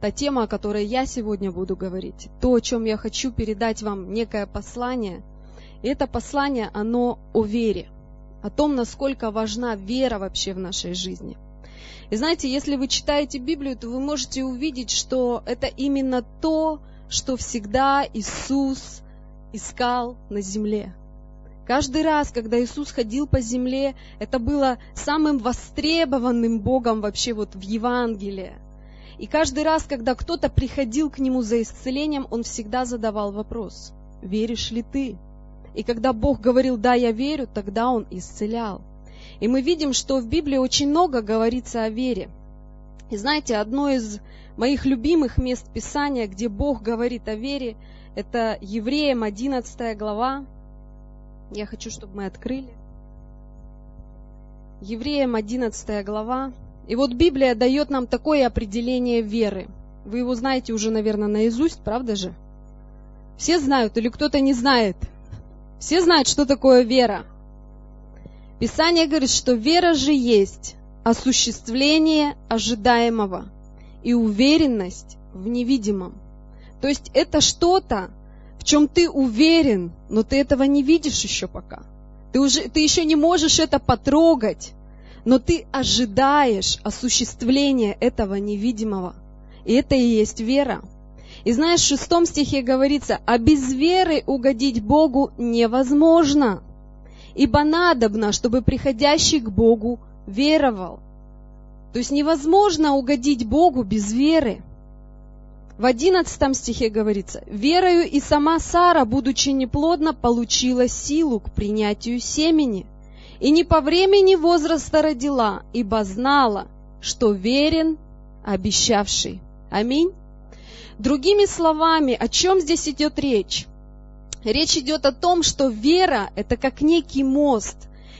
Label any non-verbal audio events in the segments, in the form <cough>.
та тема, о которой я сегодня буду говорить, то, о чем я хочу передать вам некое послание, и это послание, оно о вере, о том, насколько важна вера вообще в нашей жизни. И знаете, если вы читаете Библию, то вы можете увидеть, что это именно то, что всегда Иисус искал на земле. Каждый раз, когда Иисус ходил по земле, это было самым востребованным Богом вообще вот в Евангелии. И каждый раз, когда кто-то приходил к Нему за исцелением, Он всегда задавал вопрос, веришь ли ты? И когда Бог говорил, да, я верю, тогда Он исцелял. И мы видим, что в Библии очень много говорится о вере. И знаете, одно из моих любимых мест Писания, где Бог говорит о вере, это Евреям 11 глава. Я хочу, чтобы мы открыли. Евреям 11 глава, и вот Библия дает нам такое определение веры. Вы его знаете уже, наверное, наизусть, правда же? Все знают или кто-то не знает? Все знают, что такое вера. Писание говорит, что вера же есть осуществление ожидаемого и уверенность в невидимом. То есть это что-то, в чем ты уверен, но ты этого не видишь еще пока. Ты, уже, ты еще не можешь это потрогать, но ты ожидаешь осуществления этого невидимого. И это и есть вера. И знаешь, в шестом стихе говорится, а без веры угодить Богу невозможно, ибо надобно, чтобы приходящий к Богу веровал. То есть невозможно угодить Богу без веры. В одиннадцатом стихе говорится, «Верою и сама Сара, будучи неплодна, получила силу к принятию семени» и не по времени возраста родила, ибо знала, что верен обещавший. Аминь. Другими словами, о чем здесь идет речь? Речь идет о том, что вера – это как некий мост,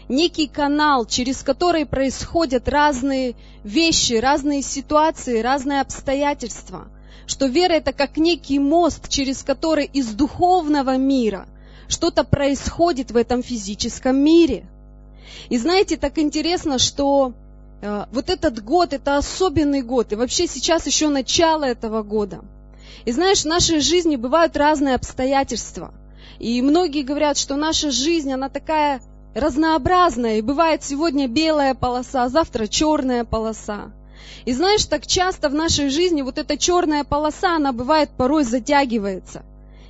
некий канал, через который происходят разные вещи, разные ситуации, разные обстоятельства. Что вера – это как некий мост, через который из духовного мира что-то происходит в этом физическом мире – и знаете, так интересно, что э, вот этот год, это особенный год, и вообще сейчас еще начало этого года. И знаешь, в нашей жизни бывают разные обстоятельства. И многие говорят, что наша жизнь, она такая разнообразная, и бывает сегодня белая полоса, а завтра черная полоса. И знаешь, так часто в нашей жизни вот эта черная полоса, она бывает порой затягивается.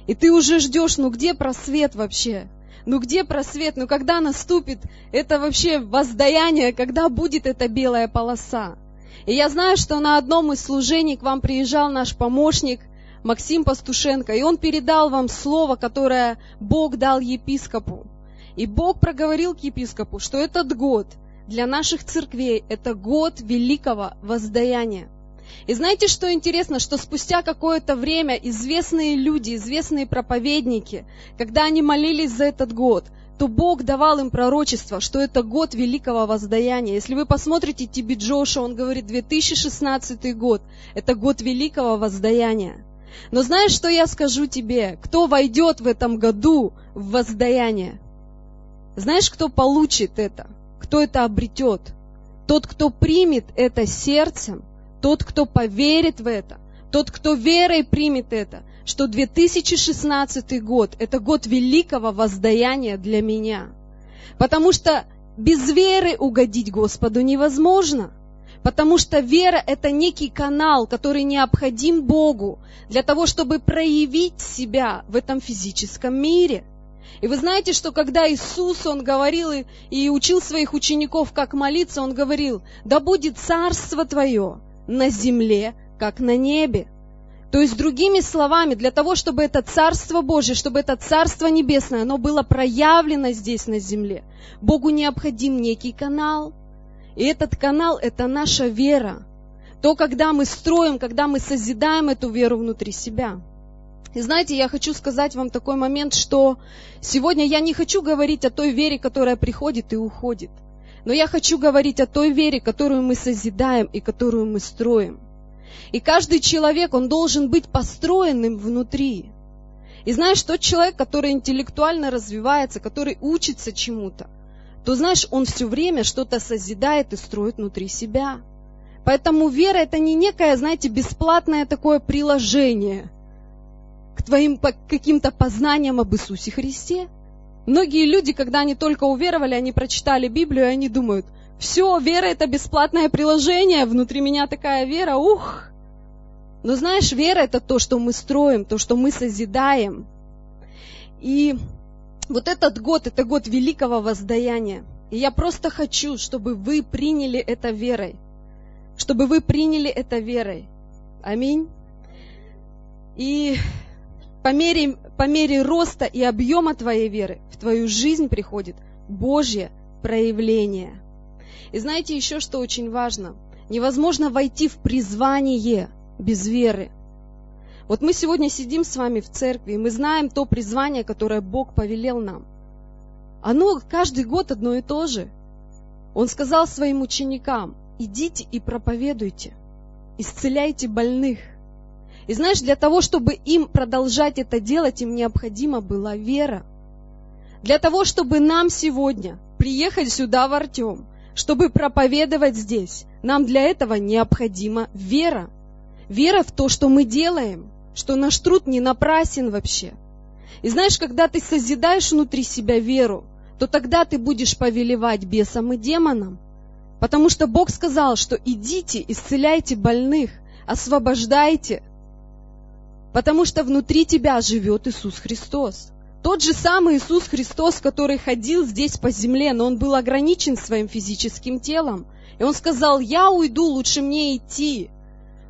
И ты уже ждешь, ну где просвет вообще? Ну где просвет? Ну когда наступит это вообще воздаяние, когда будет эта белая полоса? И я знаю, что на одном из служений к вам приезжал наш помощник Максим Пастушенко, и он передал вам слово, которое Бог дал епископу. И Бог проговорил к епископу, что этот год для наших церквей – это год великого воздаяния. И знаете, что интересно, что спустя какое-то время известные люди, известные проповедники, когда они молились за этот год, то Бог давал им пророчество, что это год великого воздаяния. Если вы посмотрите Тиби Джоша, он говорит, 2016 год – это год великого воздаяния. Но знаешь, что я скажу тебе? Кто войдет в этом году в воздаяние? Знаешь, кто получит это? Кто это обретет? Тот, кто примет это сердцем тот, кто поверит в это, тот, кто верой примет это, что 2016 год – это год великого воздаяния для меня. Потому что без веры угодить Господу невозможно. Потому что вера – это некий канал, который необходим Богу для того, чтобы проявить себя в этом физическом мире. И вы знаете, что когда Иисус, Он говорил и, и учил своих учеников, как молиться, Он говорил, да будет царство Твое, на земле, как на небе. То есть, другими словами, для того, чтобы это Царство Божье, чтобы это Царство Небесное, оно было проявлено здесь на земле, Богу необходим некий канал. И этот канал – это наша вера. То, когда мы строим, когда мы созидаем эту веру внутри себя. И знаете, я хочу сказать вам такой момент, что сегодня я не хочу говорить о той вере, которая приходит и уходит – но я хочу говорить о той вере, которую мы созидаем и которую мы строим. И каждый человек, он должен быть построенным внутри. И знаешь, тот человек, который интеллектуально развивается, который учится чему-то, то знаешь, он все время что-то созидает и строит внутри себя. Поэтому вера это не некое, знаете, бесплатное такое приложение к твоим каким-то познаниям об Иисусе Христе. Многие люди, когда они только уверовали, они прочитали Библию, и они думают, все, вера это бесплатное приложение, внутри меня такая вера, ух. Но знаешь, вера это то, что мы строим, то, что мы созидаем. И вот этот год, это год великого воздаяния. И я просто хочу, чтобы вы приняли это верой. Чтобы вы приняли это верой. Аминь. И по мере, по мере роста и объема твоей веры в твою жизнь приходит Божье проявление. И знаете еще, что очень важно? Невозможно войти в призвание без веры. Вот мы сегодня сидим с вами в церкви, и мы знаем то призвание, которое Бог повелел нам. Оно каждый год одно и то же. Он сказал своим ученикам, идите и проповедуйте, исцеляйте больных. И знаешь, для того, чтобы им продолжать это делать, им необходима была вера. Для того, чтобы нам сегодня приехать сюда в Артем, чтобы проповедовать здесь, нам для этого необходима вера. Вера в то, что мы делаем что наш труд не напрасен вообще. И знаешь, когда ты созидаешь внутри себя веру, то тогда ты будешь повелевать бесам и демонам. Потому что Бог сказал, что идите, исцеляйте больных, освобождайте. Потому что внутри тебя живет Иисус Христос. Тот же самый Иисус Христос, который ходил здесь по земле, но он был ограничен своим физическим телом. И он сказал, я уйду, лучше мне идти.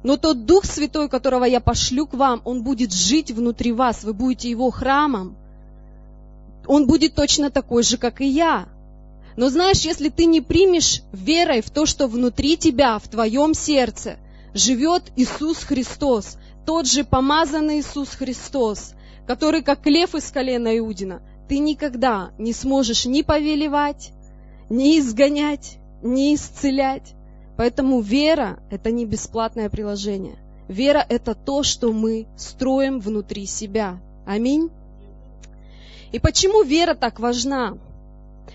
Но тот Дух Святой, которого я пошлю к вам, он будет жить внутри вас, вы будете его храмом. Он будет точно такой же, как и я. Но знаешь, если ты не примешь верой в то, что внутри тебя, в твоем сердце, живет Иисус Христос, тот же помазанный Иисус Христос, который как лев из колена Иудина, ты никогда не сможешь ни повелевать, ни изгонять, ни исцелять. Поэтому вера – это не бесплатное приложение. Вера – это то, что мы строим внутри себя. Аминь. И почему вера так важна?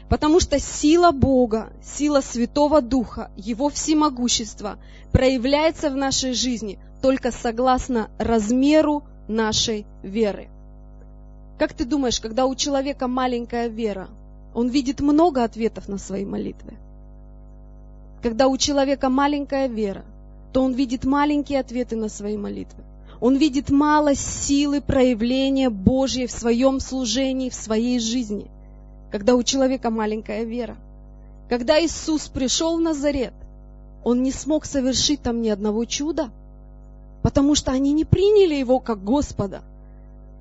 Потому что сила Бога, сила Святого Духа, Его всемогущество проявляется в нашей жизни только согласно размеру нашей веры. Как ты думаешь, когда у человека маленькая вера, он видит много ответов на свои молитвы? Когда у человека маленькая вера, то он видит маленькие ответы на свои молитвы. Он видит мало силы проявления Божьей в своем служении, в своей жизни. Когда у человека маленькая вера. Когда Иисус пришел в Назарет, он не смог совершить там ни одного чуда, потому что они не приняли его как Господа.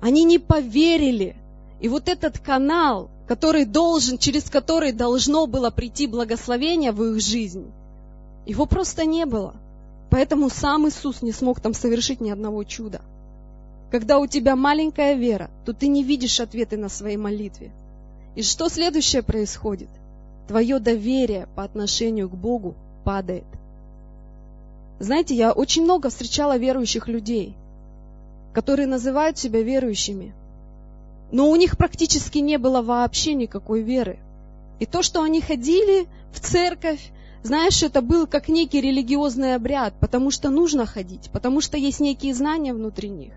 Они не поверили. И вот этот канал, который должен, через который должно было прийти благословение в их жизнь, его просто не было. Поэтому сам Иисус не смог там совершить ни одного чуда. Когда у тебя маленькая вера, то ты не видишь ответы на свои молитвы. И что следующее происходит? Твое доверие по отношению к Богу падает. Знаете, я очень много встречала верующих людей, которые называют себя верующими, но у них практически не было вообще никакой веры. И то, что они ходили в церковь, знаешь, это был как некий религиозный обряд, потому что нужно ходить, потому что есть некие знания внутри них.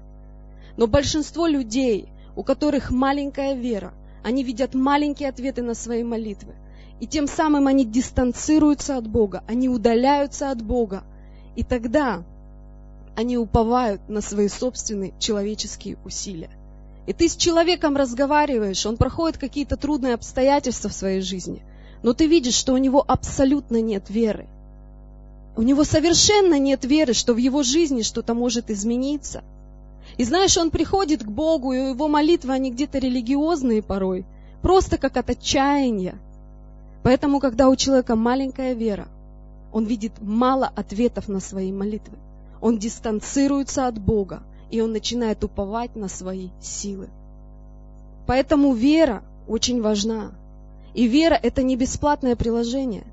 Но большинство людей, у которых маленькая вера, они видят маленькие ответы на свои молитвы. И тем самым они дистанцируются от Бога, они удаляются от Бога. И тогда они уповают на свои собственные человеческие усилия. И ты с человеком разговариваешь, он проходит какие-то трудные обстоятельства в своей жизни, но ты видишь, что у него абсолютно нет веры. У него совершенно нет веры, что в его жизни что-то может измениться. И знаешь, он приходит к Богу, и его молитвы, они где-то религиозные порой, просто как от отчаяния. Поэтому, когда у человека маленькая вера, он видит мало ответов на свои молитвы. Он дистанцируется от Бога, и он начинает уповать на свои силы. Поэтому вера очень важна. И вера – это не бесплатное приложение.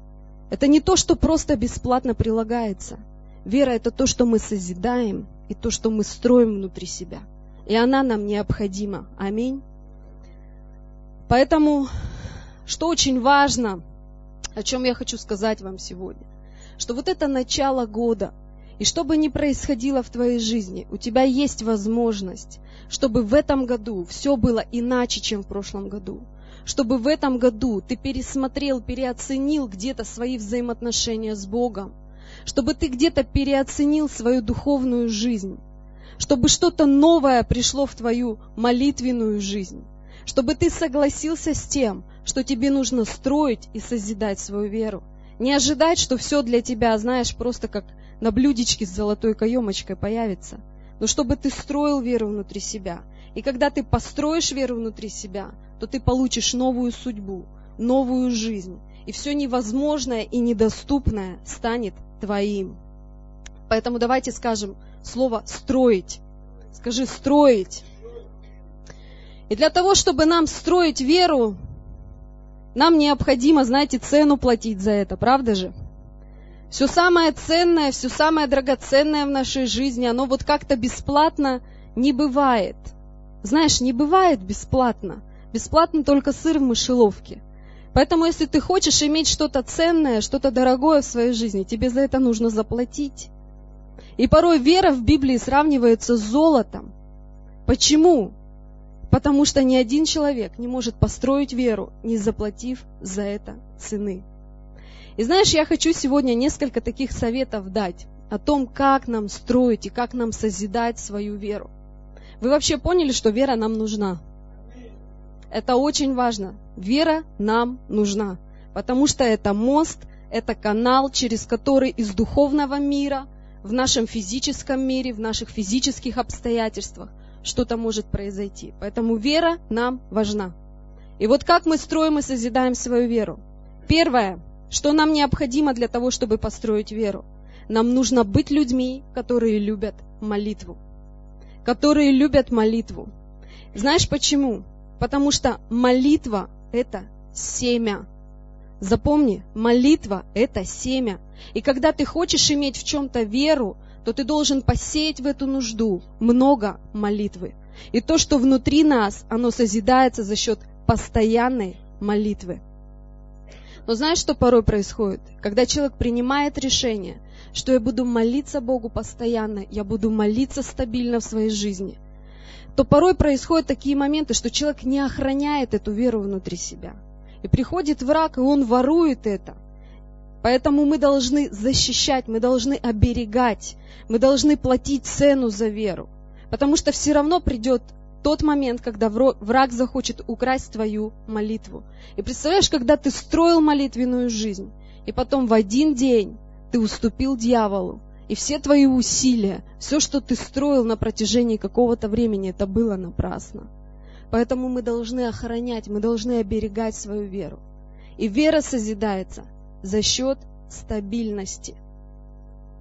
Это не то, что просто бесплатно прилагается. Вера – это то, что мы созидаем, и то, что мы строим внутри себя. И она нам необходима. Аминь. Поэтому, что очень важно, о чем я хочу сказать вам сегодня, что вот это начало года, и что бы ни происходило в твоей жизни, у тебя есть возможность, чтобы в этом году все было иначе, чем в прошлом году. Чтобы в этом году ты пересмотрел, переоценил где-то свои взаимоотношения с Богом. Чтобы ты где-то переоценил свою духовную жизнь. Чтобы что-то новое пришло в твою молитвенную жизнь. Чтобы ты согласился с тем, что тебе нужно строить и созидать свою веру. Не ожидать, что все для тебя, знаешь, просто как на блюдечке с золотой каемочкой появится. Но чтобы ты строил веру внутри себя. И когда ты построишь веру внутри себя, то ты получишь новую судьбу, новую жизнь. И все невозможное и недоступное станет твоим. Поэтому давайте скажем слово «строить». Скажи «строить». И для того, чтобы нам строить веру, нам необходимо, знаете, цену платить за это, правда же? Все самое ценное, все самое драгоценное в нашей жизни, оно вот как-то бесплатно не бывает. Знаешь, не бывает бесплатно. Бесплатно только сыр в мышеловке. Поэтому, если ты хочешь иметь что-то ценное, что-то дорогое в своей жизни, тебе за это нужно заплатить. И порой вера в Библии сравнивается с золотом. Почему? Потому что ни один человек не может построить веру, не заплатив за это цены. И знаешь, я хочу сегодня несколько таких советов дать о том, как нам строить и как нам созидать свою веру. Вы вообще поняли, что вера нам нужна? Это очень важно. Вера нам нужна, потому что это мост, это канал, через который из духовного мира в нашем физическом мире, в наших физических обстоятельствах что-то может произойти. Поэтому вера нам важна. И вот как мы строим и созидаем свою веру? Первое, что нам необходимо для того, чтобы построить веру? Нам нужно быть людьми, которые любят молитву. Которые любят молитву. Знаешь почему? Потому что молитва – это семя. Запомни, молитва – это семя. И когда ты хочешь иметь в чем-то веру, то ты должен посеять в эту нужду много молитвы. И то, что внутри нас, оно созидается за счет постоянной молитвы. Но знаешь, что порой происходит? Когда человек принимает решение, что я буду молиться Богу постоянно, я буду молиться стабильно в своей жизни, то порой происходят такие моменты, что человек не охраняет эту веру внутри себя. И приходит враг, и он ворует это. Поэтому мы должны защищать, мы должны оберегать, мы должны платить цену за веру. Потому что все равно придет тот момент, когда враг захочет украсть твою молитву. И представляешь, когда ты строил молитвенную жизнь, и потом в один день ты уступил дьяволу, и все твои усилия, все, что ты строил на протяжении какого-то времени, это было напрасно. Поэтому мы должны охранять, мы должны оберегать свою веру. И вера созидается за счет стабильности.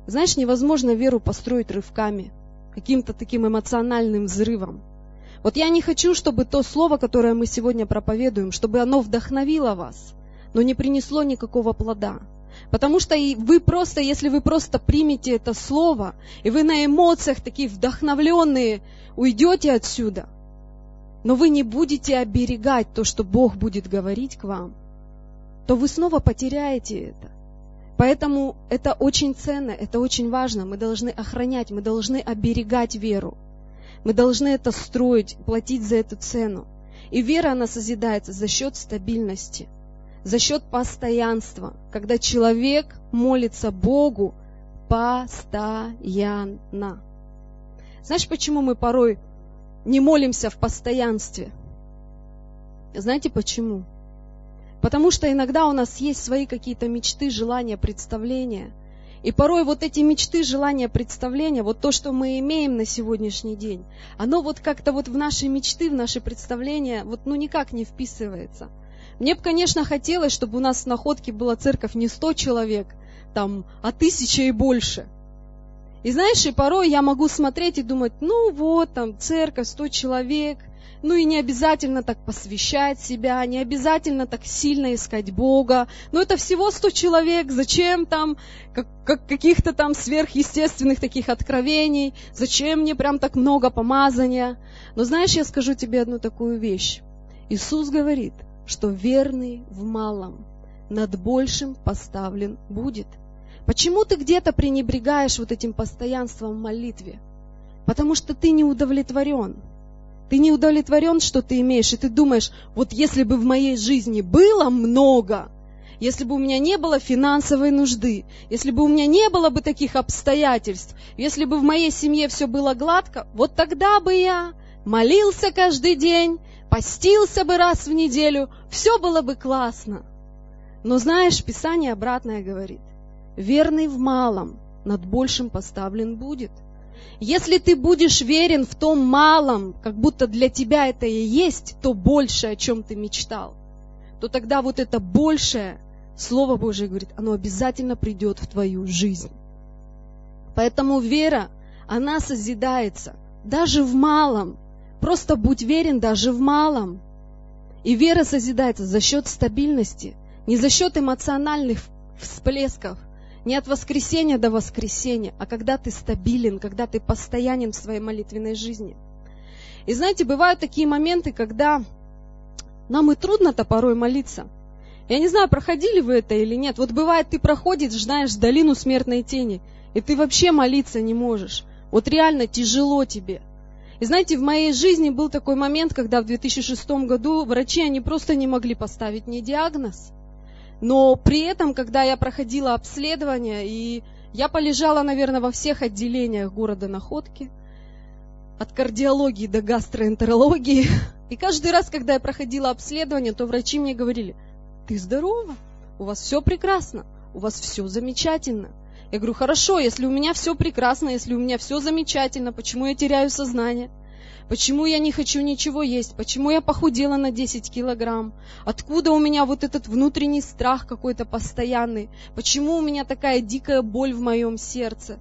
Знаешь, невозможно веру построить рывками, каким-то таким эмоциональным взрывом. Вот я не хочу, чтобы то слово, которое мы сегодня проповедуем, чтобы оно вдохновило вас, но не принесло никакого плода. Потому что и вы просто, если вы просто примете это слово, и вы на эмоциях такие вдохновленные уйдете отсюда, но вы не будете оберегать то, что Бог будет говорить к вам, то вы снова потеряете это. Поэтому это очень ценно, это очень важно. Мы должны охранять, мы должны оберегать веру. Мы должны это строить, платить за эту цену. И вера, она созидается за счет стабильности, за счет постоянства, когда человек молится Богу постоянно. Знаешь, почему мы порой не молимся в постоянстве? Знаете почему? Потому что иногда у нас есть свои какие-то мечты, желания, представления – и порой вот эти мечты, желания, представления, вот то, что мы имеем на сегодняшний день, оно вот как-то вот в наши мечты, в наши представления, вот ну никак не вписывается. Мне бы, конечно, хотелось, чтобы у нас в находке была церковь не сто человек, там, а тысяча и больше. И знаешь, и порой я могу смотреть и думать, ну вот, там, церковь, сто человек, ну и не обязательно так посвящать себя, не обязательно так сильно искать Бога. Ну это всего сто человек, зачем там как, как каких-то там сверхъестественных таких откровений, зачем мне прям так много помазания. Но знаешь, я скажу тебе одну такую вещь. Иисус говорит, что верный в малом над большим поставлен будет. Почему ты где-то пренебрегаешь вот этим постоянством в молитве? Потому что ты не удовлетворен. Ты не удовлетворен, что ты имеешь, и ты думаешь, вот если бы в моей жизни было много, если бы у меня не было финансовой нужды, если бы у меня не было бы таких обстоятельств, если бы в моей семье все было гладко, вот тогда бы я молился каждый день, постился бы раз в неделю, все было бы классно. Но знаешь, Писание обратное говорит. Верный в малом, над большим поставлен будет. Если ты будешь верен в том малом, как будто для тебя это и есть то большее, о чем ты мечтал, то тогда вот это большее, Слово Божие говорит, оно обязательно придет в твою жизнь. Поэтому вера, она созидается даже в малом. Просто будь верен даже в малом. И вера созидается за счет стабильности, не за счет эмоциональных всплесков, не от воскресения до воскресения, а когда ты стабилен, когда ты постоянен в своей молитвенной жизни. И знаете, бывают такие моменты, когда нам и трудно-то порой молиться. Я не знаю, проходили вы это или нет. Вот бывает, ты проходишь, знаешь, долину смертной тени, и ты вообще молиться не можешь. Вот реально тяжело тебе. И знаете, в моей жизни был такой момент, когда в 2006 году врачи, они просто не могли поставить мне диагноз. Но при этом, когда я проходила обследование, и я полежала, наверное, во всех отделениях города Находки, от кардиологии до гастроэнтерологии. И каждый раз, когда я проходила обследование, то врачи мне говорили, ты здорова, у вас все прекрасно, у вас все замечательно. Я говорю, хорошо, если у меня все прекрасно, если у меня все замечательно, почему я теряю сознание? Почему я не хочу ничего есть? Почему я похудела на 10 килограмм? Откуда у меня вот этот внутренний страх какой-то постоянный? Почему у меня такая дикая боль в моем сердце?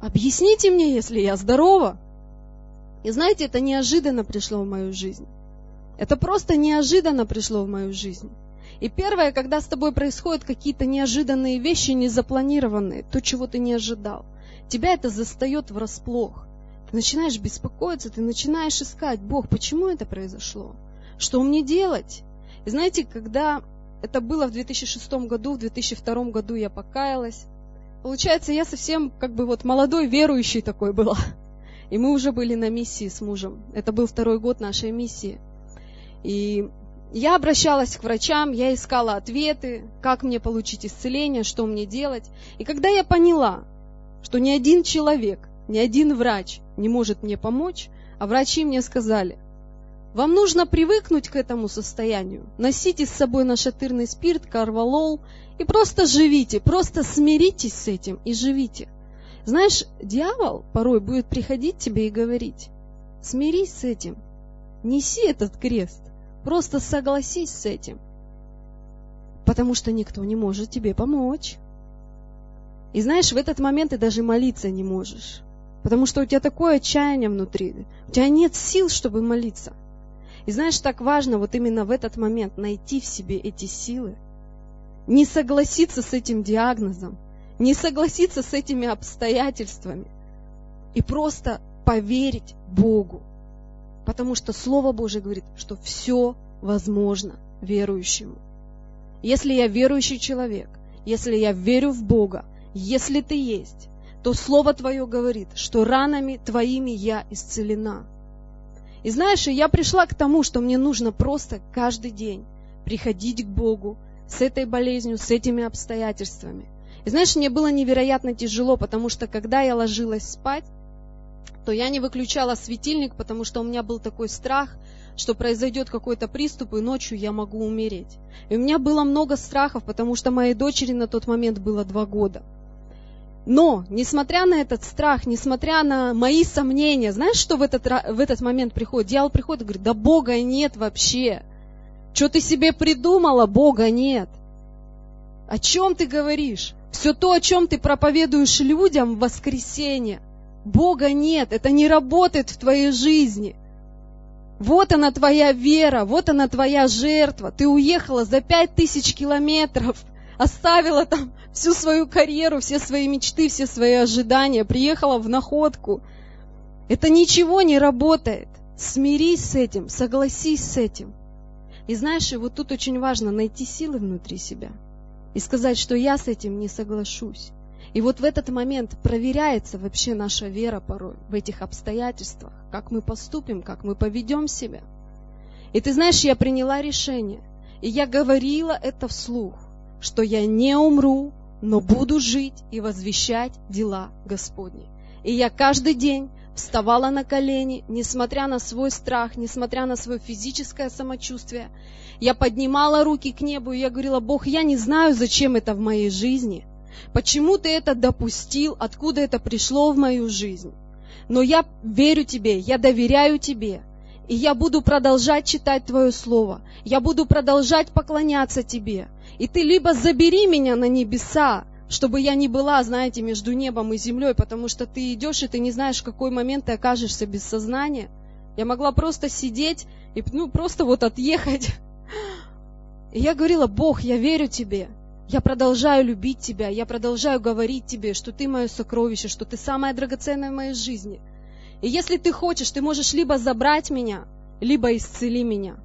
Объясните мне, если я здорова. И знаете, это неожиданно пришло в мою жизнь. Это просто неожиданно пришло в мою жизнь. И первое, когда с тобой происходят какие-то неожиданные вещи, незапланированные, то, чего ты не ожидал, тебя это застает врасплох. Начинаешь беспокоиться, ты начинаешь искать, Бог, почему это произошло? Что мне делать? И знаете, когда это было в 2006 году, в 2002 году я покаялась, получается, я совсем как бы вот молодой верующий такой была. И мы уже были на миссии с мужем. Это был второй год нашей миссии. И я обращалась к врачам, я искала ответы, как мне получить исцеление, что мне делать. И когда я поняла, что ни один человек ни один врач не может мне помочь, а врачи мне сказали, вам нужно привыкнуть к этому состоянию, носите с собой нашатырный спирт, карвалол и просто живите, просто смиритесь с этим и живите. Знаешь, дьявол порой будет приходить тебе и говорить, смирись с этим, неси этот крест, просто согласись с этим, потому что никто не может тебе помочь. И знаешь, в этот момент ты даже молиться не можешь. Потому что у тебя такое отчаяние внутри. У тебя нет сил, чтобы молиться. И знаешь, так важно вот именно в этот момент найти в себе эти силы. Не согласиться с этим диагнозом, не согласиться с этими обстоятельствами. И просто поверить Богу. Потому что Слово Божье говорит, что все возможно верующему. Если я верующий человек, если я верю в Бога, если ты есть, то Слово Твое говорит, что ранами Твоими я исцелена. И знаешь, я пришла к тому, что мне нужно просто каждый день приходить к Богу с этой болезнью, с этими обстоятельствами. И знаешь, мне было невероятно тяжело, потому что когда я ложилась спать, то я не выключала светильник, потому что у меня был такой страх, что произойдет какой-то приступ, и ночью я могу умереть. И у меня было много страхов, потому что моей дочери на тот момент было два года. Но, несмотря на этот страх, несмотря на мои сомнения, знаешь, что в этот, в этот момент приходит? Дьявол приходит и говорит, да Бога нет вообще. Что ты себе придумала? Бога нет. О чем ты говоришь? Все то, о чем ты проповедуешь людям в воскресенье. Бога нет, это не работает в твоей жизни. Вот она твоя вера, вот она твоя жертва. Ты уехала за пять тысяч километров – оставила там всю свою карьеру, все свои мечты, все свои ожидания, приехала в находку. Это ничего не работает. Смирись с этим, согласись с этим. И знаешь, и вот тут очень важно найти силы внутри себя и сказать, что я с этим не соглашусь. И вот в этот момент проверяется вообще наша вера порой в этих обстоятельствах, как мы поступим, как мы поведем себя. И ты знаешь, я приняла решение, и я говорила это вслух, что я не умру, но буду жить и возвещать дела Господни. И я каждый день вставала на колени, несмотря на свой страх, несмотря на свое физическое самочувствие. Я поднимала руки к небу, и я говорила, Бог, я не знаю, зачем это в моей жизни, почему ты это допустил, откуда это пришло в мою жизнь. Но я верю тебе, я доверяю тебе, и я буду продолжать читать Твое Слово. Я буду продолжать поклоняться Тебе. И Ты либо забери меня на небеса, чтобы я не была, знаете, между небом и землей, потому что ты идешь, и ты не знаешь, в какой момент ты окажешься без сознания. Я могла просто сидеть и ну, просто вот отъехать. И я говорила, Бог, я верю Тебе. Я продолжаю любить Тебя, я продолжаю говорить Тебе, что Ты мое сокровище, что Ты самое драгоценное в моей жизни – и если ты хочешь, ты можешь либо забрать меня, либо исцели меня.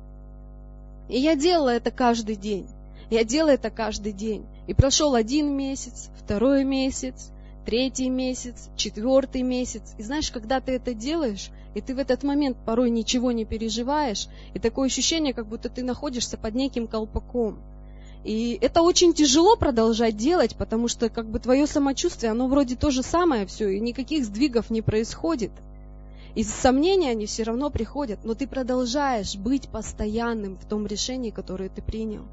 И я делала это каждый день. Я делала это каждый день. И прошел один месяц, второй месяц, третий месяц, четвертый месяц. И знаешь, когда ты это делаешь, и ты в этот момент порой ничего не переживаешь, и такое ощущение, как будто ты находишься под неким колпаком. И это очень тяжело продолжать делать, потому что как бы твое самочувствие, оно вроде то же самое все, и никаких сдвигов не происходит. И сомнения, они все равно приходят, но ты продолжаешь быть постоянным в том решении, которое ты принял.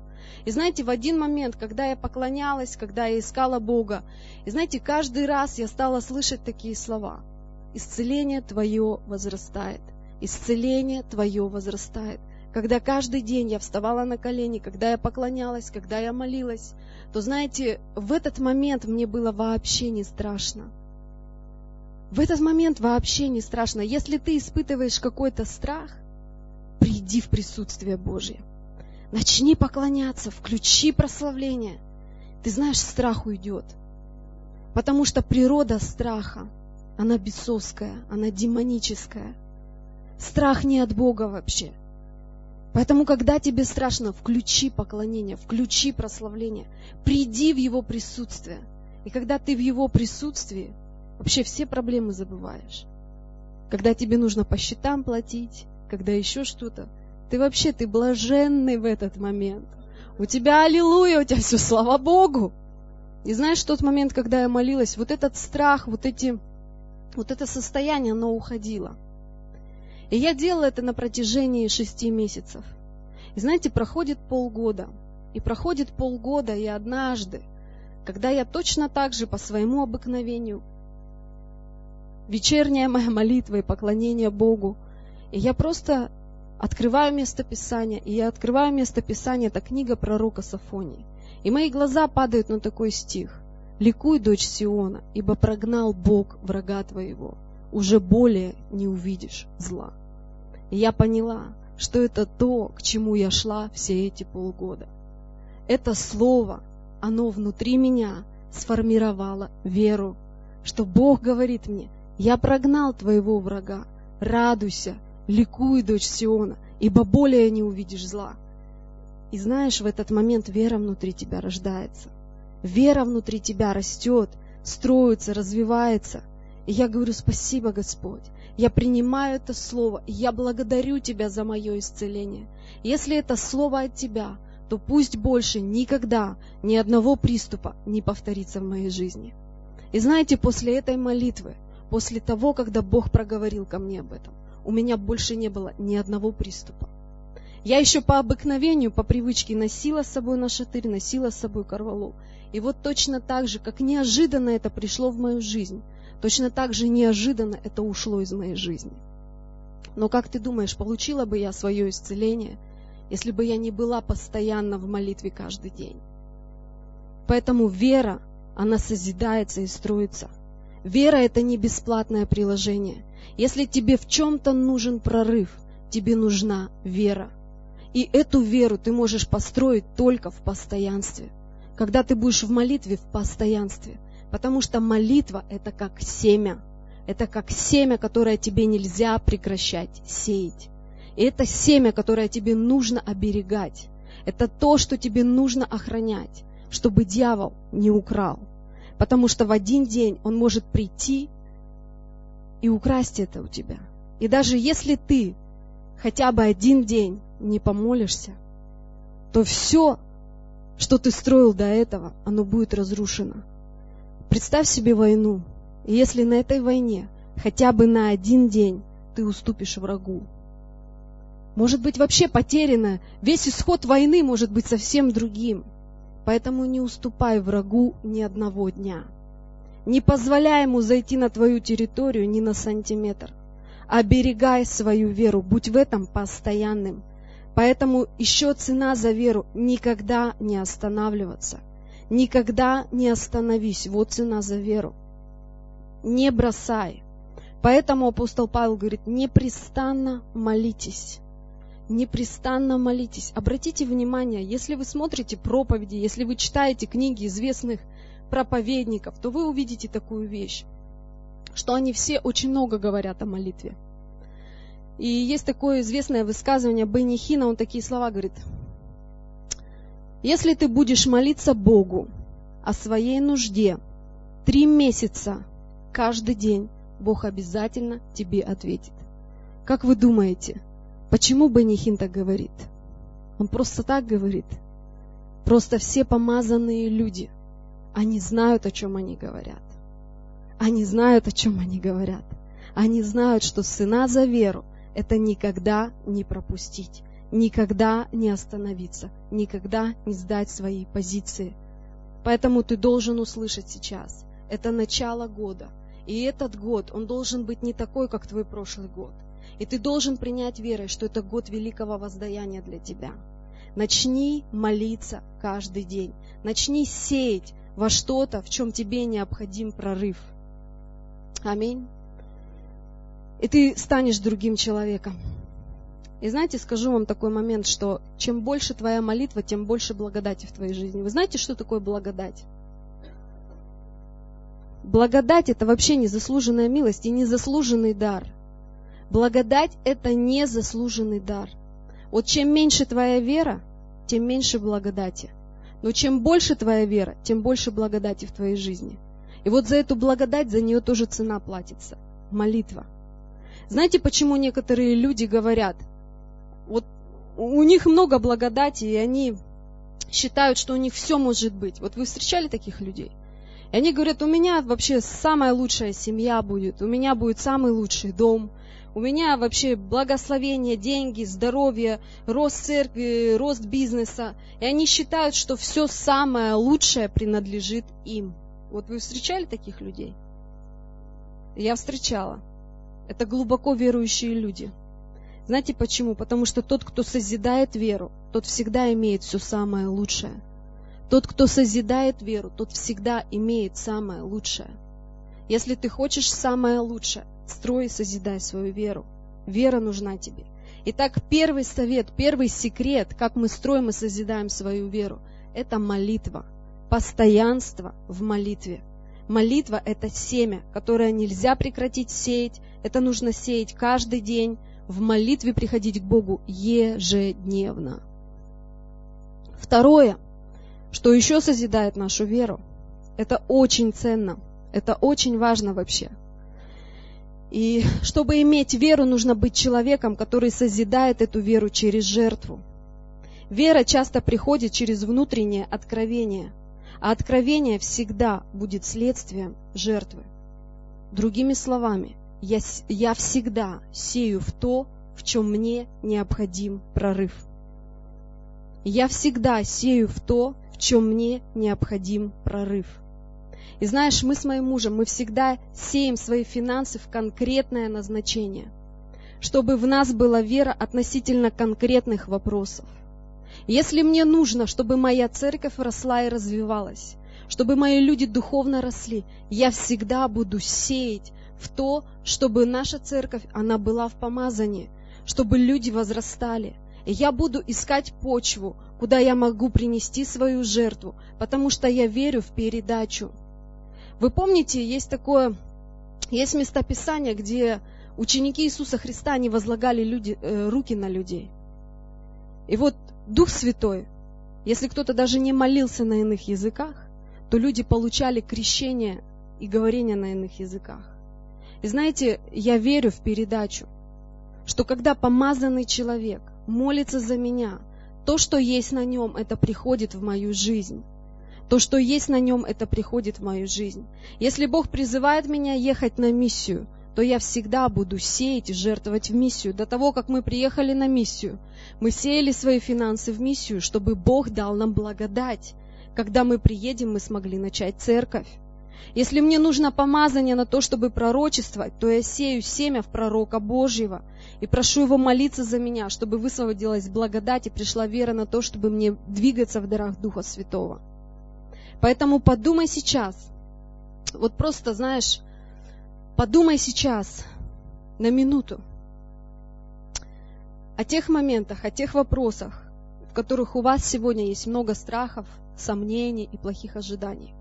И знаете, в один момент, когда я поклонялась, когда я искала Бога, и знаете, каждый раз я стала слышать такие слова. Исцеление твое возрастает. Исцеление твое возрастает. Когда каждый день я вставала на колени, когда я поклонялась, когда я молилась, то, знаете, в этот момент мне было вообще не страшно. В этот момент вообще не страшно. Если ты испытываешь какой-то страх, приди в присутствие Божье. Начни поклоняться, включи прославление. Ты знаешь, страх уйдет. Потому что природа страха, она бесовская, она демоническая. Страх не от Бога вообще. Поэтому, когда тебе страшно, включи поклонение, включи прославление, приди в Его присутствие. И когда ты в Его присутствии, Вообще все проблемы забываешь. Когда тебе нужно по счетам платить, когда еще что-то, ты вообще, ты блаженный в этот момент. У тебя аллилуйя, у тебя все, слава Богу. И знаешь, тот момент, когда я молилась, вот этот страх, вот эти, вот это состояние, оно уходило. И я делала это на протяжении шести месяцев. И знаете, проходит полгода. И проходит полгода, и однажды, когда я точно так же по своему обыкновению вечерняя моя молитва и поклонение Богу. И я просто открываю место Писания, и я открываю место Писания, это книга пророка Сафонии. И мои глаза падают на такой стих. «Ликуй, дочь Сиона, ибо прогнал Бог врага твоего, уже более не увидишь зла». И я поняла, что это то, к чему я шла все эти полгода. Это слово, оно внутри меня сформировало веру, что Бог говорит мне, я прогнал твоего врага. Радуйся, ликуй, дочь Сиона, ибо более не увидишь зла. И знаешь, в этот момент вера внутри тебя рождается. Вера внутри тебя растет, строится, развивается. И я говорю, спасибо, Господь. Я принимаю это слово, и я благодарю Тебя за мое исцеление. Если это слово от Тебя, то пусть больше никогда ни одного приступа не повторится в моей жизни. И знаете, после этой молитвы После того, когда Бог проговорил ко мне об этом, у меня больше не было ни одного приступа. Я еще по обыкновению, по привычке носила с собой на шатырь, носила с собой корвалол. И вот точно так же, как неожиданно это пришло в мою жизнь, точно так же неожиданно это ушло из моей жизни. Но как ты думаешь, получила бы я свое исцеление, если бы я не была постоянно в молитве каждый день? Поэтому вера, она созидается и строится. Вера – это не бесплатное приложение. Если тебе в чем-то нужен прорыв, тебе нужна вера. И эту веру ты можешь построить только в постоянстве. Когда ты будешь в молитве в постоянстве. Потому что молитва – это как семя. Это как семя, которое тебе нельзя прекращать сеять. И это семя, которое тебе нужно оберегать. Это то, что тебе нужно охранять, чтобы дьявол не украл. Потому что в один день он может прийти и украсть это у тебя. И даже если ты хотя бы один день не помолишься, то все, что ты строил до этого, оно будет разрушено. Представь себе войну, и если на этой войне хотя бы на один день ты уступишь врагу, может быть вообще потеряно, весь исход войны может быть совсем другим. Поэтому не уступай врагу ни одного дня. Не позволяй ему зайти на твою территорию ни на сантиметр. Оберегай свою веру, будь в этом постоянным. Поэтому еще цена за веру никогда не останавливаться. Никогда не остановись. Вот цена за веру. Не бросай. Поэтому апостол Павел говорит, непрестанно молитесь непрестанно молитесь. Обратите внимание, если вы смотрите проповеди, если вы читаете книги известных проповедников, то вы увидите такую вещь, что они все очень много говорят о молитве. И есть такое известное высказывание Бенни он такие слова говорит. Если ты будешь молиться Богу о своей нужде три месяца каждый день, Бог обязательно тебе ответит. Как вы думаете, Почему Бенихин так говорит? Он просто так говорит. Просто все помазанные люди, они знают, о чем они говорят. Они знают, о чем они говорят. Они знают, что сына за веру – это никогда не пропустить, никогда не остановиться, никогда не сдать свои позиции. Поэтому ты должен услышать сейчас. Это начало года. И этот год, он должен быть не такой, как твой прошлый год – и ты должен принять верой, что это год великого воздаяния для тебя. Начни молиться каждый день. Начни сеять во что-то, в чем тебе необходим прорыв. Аминь. И ты станешь другим человеком. И знаете, скажу вам такой момент, что чем больше твоя молитва, тем больше благодати в твоей жизни. Вы знаете, что такое благодать? Благодать – это вообще незаслуженная милость и незаслуженный дар – Благодать – это незаслуженный дар. Вот чем меньше твоя вера, тем меньше благодати. Но чем больше твоя вера, тем больше благодати в твоей жизни. И вот за эту благодать, за нее тоже цена платится. Молитва. Знаете, почему некоторые люди говорят, вот у них много благодати, и они считают, что у них все может быть. Вот вы встречали таких людей? И они говорят, у меня вообще самая лучшая семья будет, у меня будет самый лучший дом, у меня вообще благословение, деньги, здоровье, рост церкви, рост бизнеса. И они считают, что все самое лучшее принадлежит им. Вот вы встречали таких людей? Я встречала. Это глубоко верующие люди. Знаете почему? Потому что тот, кто созидает веру, тот всегда имеет все самое лучшее. Тот, кто созидает веру, тот всегда имеет самое лучшее. Если ты хочешь самое лучшее, Строй и созидай свою веру. Вера нужна тебе. Итак, первый совет, первый секрет, как мы строим и созидаем свою веру, это молитва. Постоянство в молитве. Молитва – это семя, которое нельзя прекратить сеять. Это нужно сеять каждый день. В молитве приходить к Богу ежедневно. Второе, что еще созидает нашу веру, это очень ценно, это очень важно вообще – и чтобы иметь веру, нужно быть человеком, который созидает эту веру через жертву. Вера часто приходит через внутреннее откровение, а откровение всегда будет следствием жертвы. Другими словами, я, я всегда сею в то, в чем мне необходим прорыв. Я всегда сею в то, в чем мне необходим прорыв. И знаешь, мы с моим мужем, мы всегда сеем свои финансы в конкретное назначение, чтобы в нас была вера относительно конкретных вопросов. Если мне нужно, чтобы моя церковь росла и развивалась, чтобы мои люди духовно росли, я всегда буду сеять в то, чтобы наша церковь, она была в помазании, чтобы люди возрастали. И я буду искать почву, куда я могу принести свою жертву, потому что я верю в передачу. Вы помните, есть такое, есть местописание, где ученики Иисуса Христа, не возлагали люди, э, руки на людей. И вот Дух Святой, если кто-то даже не молился на иных языках, то люди получали крещение и говорение на иных языках. И знаете, я верю в передачу, что когда помазанный человек молится за меня, то, что есть на нем, это приходит в мою жизнь. То, что есть на нем, это приходит в мою жизнь. Если Бог призывает меня ехать на миссию, то я всегда буду сеять и жертвовать в миссию. До того, как мы приехали на миссию, мы сеяли свои финансы в миссию, чтобы Бог дал нам благодать. Когда мы приедем, мы смогли начать церковь. Если мне нужно помазание на то, чтобы пророчествовать, то я сею семя в пророка Божьего и прошу его молиться за меня, чтобы высвободилась благодать и пришла вера на то, чтобы мне двигаться в дарах Духа Святого. Поэтому подумай сейчас, вот просто, знаешь, подумай сейчас на минуту о тех моментах, о тех вопросах, в которых у вас сегодня есть много страхов, сомнений и плохих ожиданий.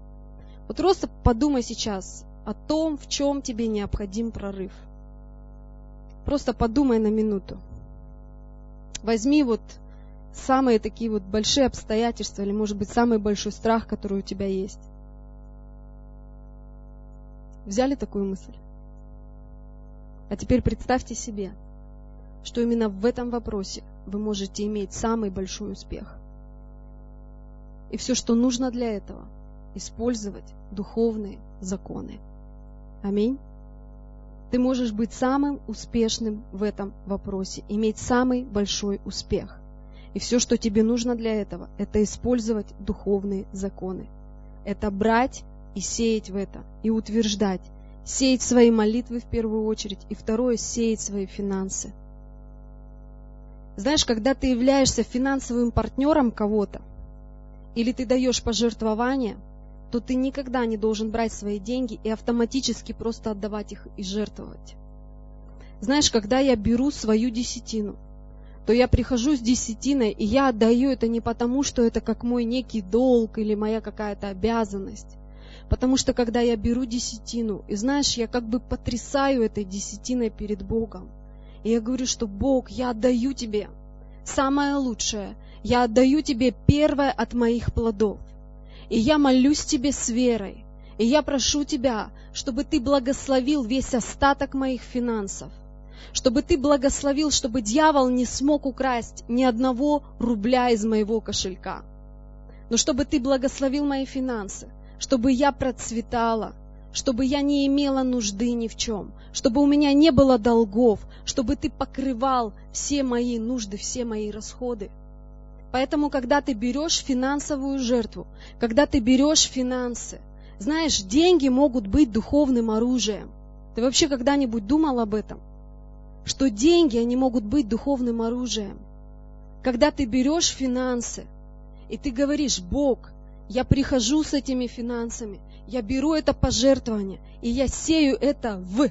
Вот просто подумай сейчас о том, в чем тебе необходим прорыв. Просто подумай на минуту. Возьми вот самые такие вот большие обстоятельства или, может быть, самый большой страх, который у тебя есть. Взяли такую мысль? А теперь представьте себе, что именно в этом вопросе вы можете иметь самый большой успех. И все, что нужно для этого, использовать духовные законы. Аминь. Ты можешь быть самым успешным в этом вопросе, иметь самый большой успех. И все, что тебе нужно для этого, это использовать духовные законы. Это брать и сеять в это, и утверждать. Сеять свои молитвы в первую очередь, и второе, сеять свои финансы. Знаешь, когда ты являешься финансовым партнером кого-то, или ты даешь пожертвования, то ты никогда не должен брать свои деньги и автоматически просто отдавать их и жертвовать. Знаешь, когда я беру свою десятину, то я прихожу с десятиной, и я отдаю это не потому, что это как мой некий долг или моя какая-то обязанность. Потому что когда я беру десятину, и знаешь, я как бы потрясаю этой десятиной перед Богом. И я говорю, что Бог, я отдаю тебе самое лучшее. Я отдаю тебе первое от моих плодов. И я молюсь тебе с верой. И я прошу тебя, чтобы ты благословил весь остаток моих финансов. Чтобы ты благословил, чтобы дьявол не смог украсть ни одного рубля из моего кошелька. Но чтобы ты благословил мои финансы, чтобы я процветала, чтобы я не имела нужды ни в чем, чтобы у меня не было долгов, чтобы ты покрывал все мои нужды, все мои расходы. Поэтому, когда ты берешь финансовую жертву, когда ты берешь финансы, знаешь, деньги могут быть духовным оружием. Ты вообще когда-нибудь думал об этом? Что деньги, они могут быть духовным оружием. Когда ты берешь финансы, и ты говоришь, Бог, я прихожу с этими финансами, я беру это пожертвование, и я сею это в.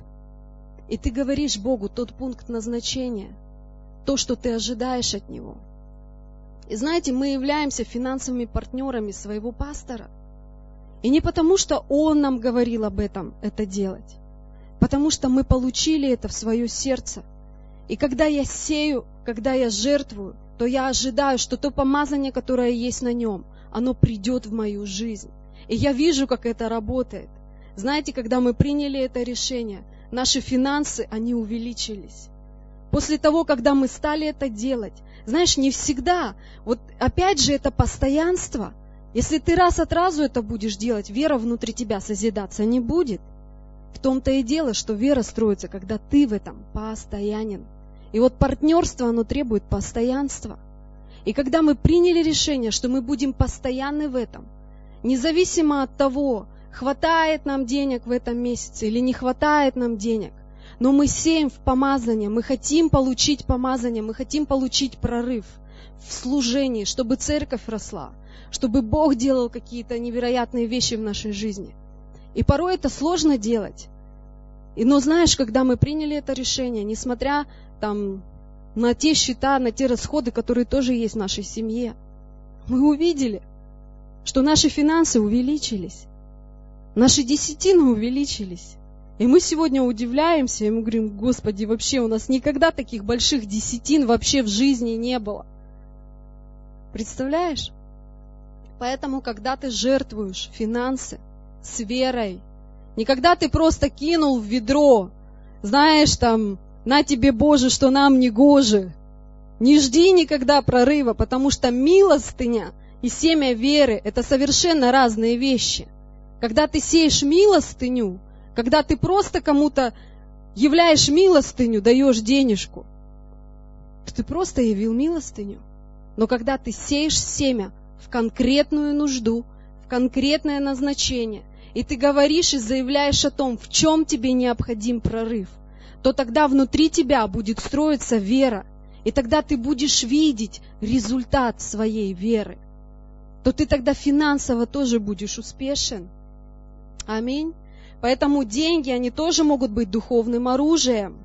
И ты говоришь Богу тот пункт назначения, то, что ты ожидаешь от Него – и знаете, мы являемся финансовыми партнерами своего пастора. И не потому, что он нам говорил об этом это делать, потому что мы получили это в свое сердце. И когда я сею, когда я жертвую, то я ожидаю, что то помазание, которое есть на нем, оно придет в мою жизнь. И я вижу, как это работает. Знаете, когда мы приняли это решение, наши финансы, они увеличились. После того, когда мы стали это делать, знаешь, не всегда. Вот опять же это постоянство. Если ты раз от разу это будешь делать, вера внутри тебя созидаться не будет. В том-то и дело, что вера строится, когда ты в этом постоянен. И вот партнерство, оно требует постоянства. И когда мы приняли решение, что мы будем постоянны в этом, независимо от того, хватает нам денег в этом месяце или не хватает нам денег, но мы сеем в помазание, мы хотим получить помазание, мы хотим получить прорыв в служении, чтобы церковь росла, чтобы Бог делал какие-то невероятные вещи в нашей жизни. И порой это сложно делать. И, но знаешь, когда мы приняли это решение, несмотря там, на те счета, на те расходы, которые тоже есть в нашей семье, мы увидели, что наши финансы увеличились, наши десятины увеличились. И мы сегодня удивляемся, и мы говорим, Господи, вообще у нас никогда таких больших десятин вообще в жизни не было. Представляешь? Поэтому, когда ты жертвуешь финансы с верой, не когда ты просто кинул в ведро, знаешь, там, на тебе, Боже, что нам не гоже. Не жди никогда прорыва, потому что милостыня и семя веры – это совершенно разные вещи. Когда ты сеешь милостыню, когда ты просто кому-то являешь милостыню, даешь денежку, ты просто явил милостыню. Но когда ты сеешь семя в конкретную нужду, в конкретное назначение, и ты говоришь и заявляешь о том, в чем тебе необходим прорыв, то тогда внутри тебя будет строиться вера, и тогда ты будешь видеть результат своей веры, то ты тогда финансово тоже будешь успешен. Аминь. Поэтому деньги, они тоже могут быть духовным оружием.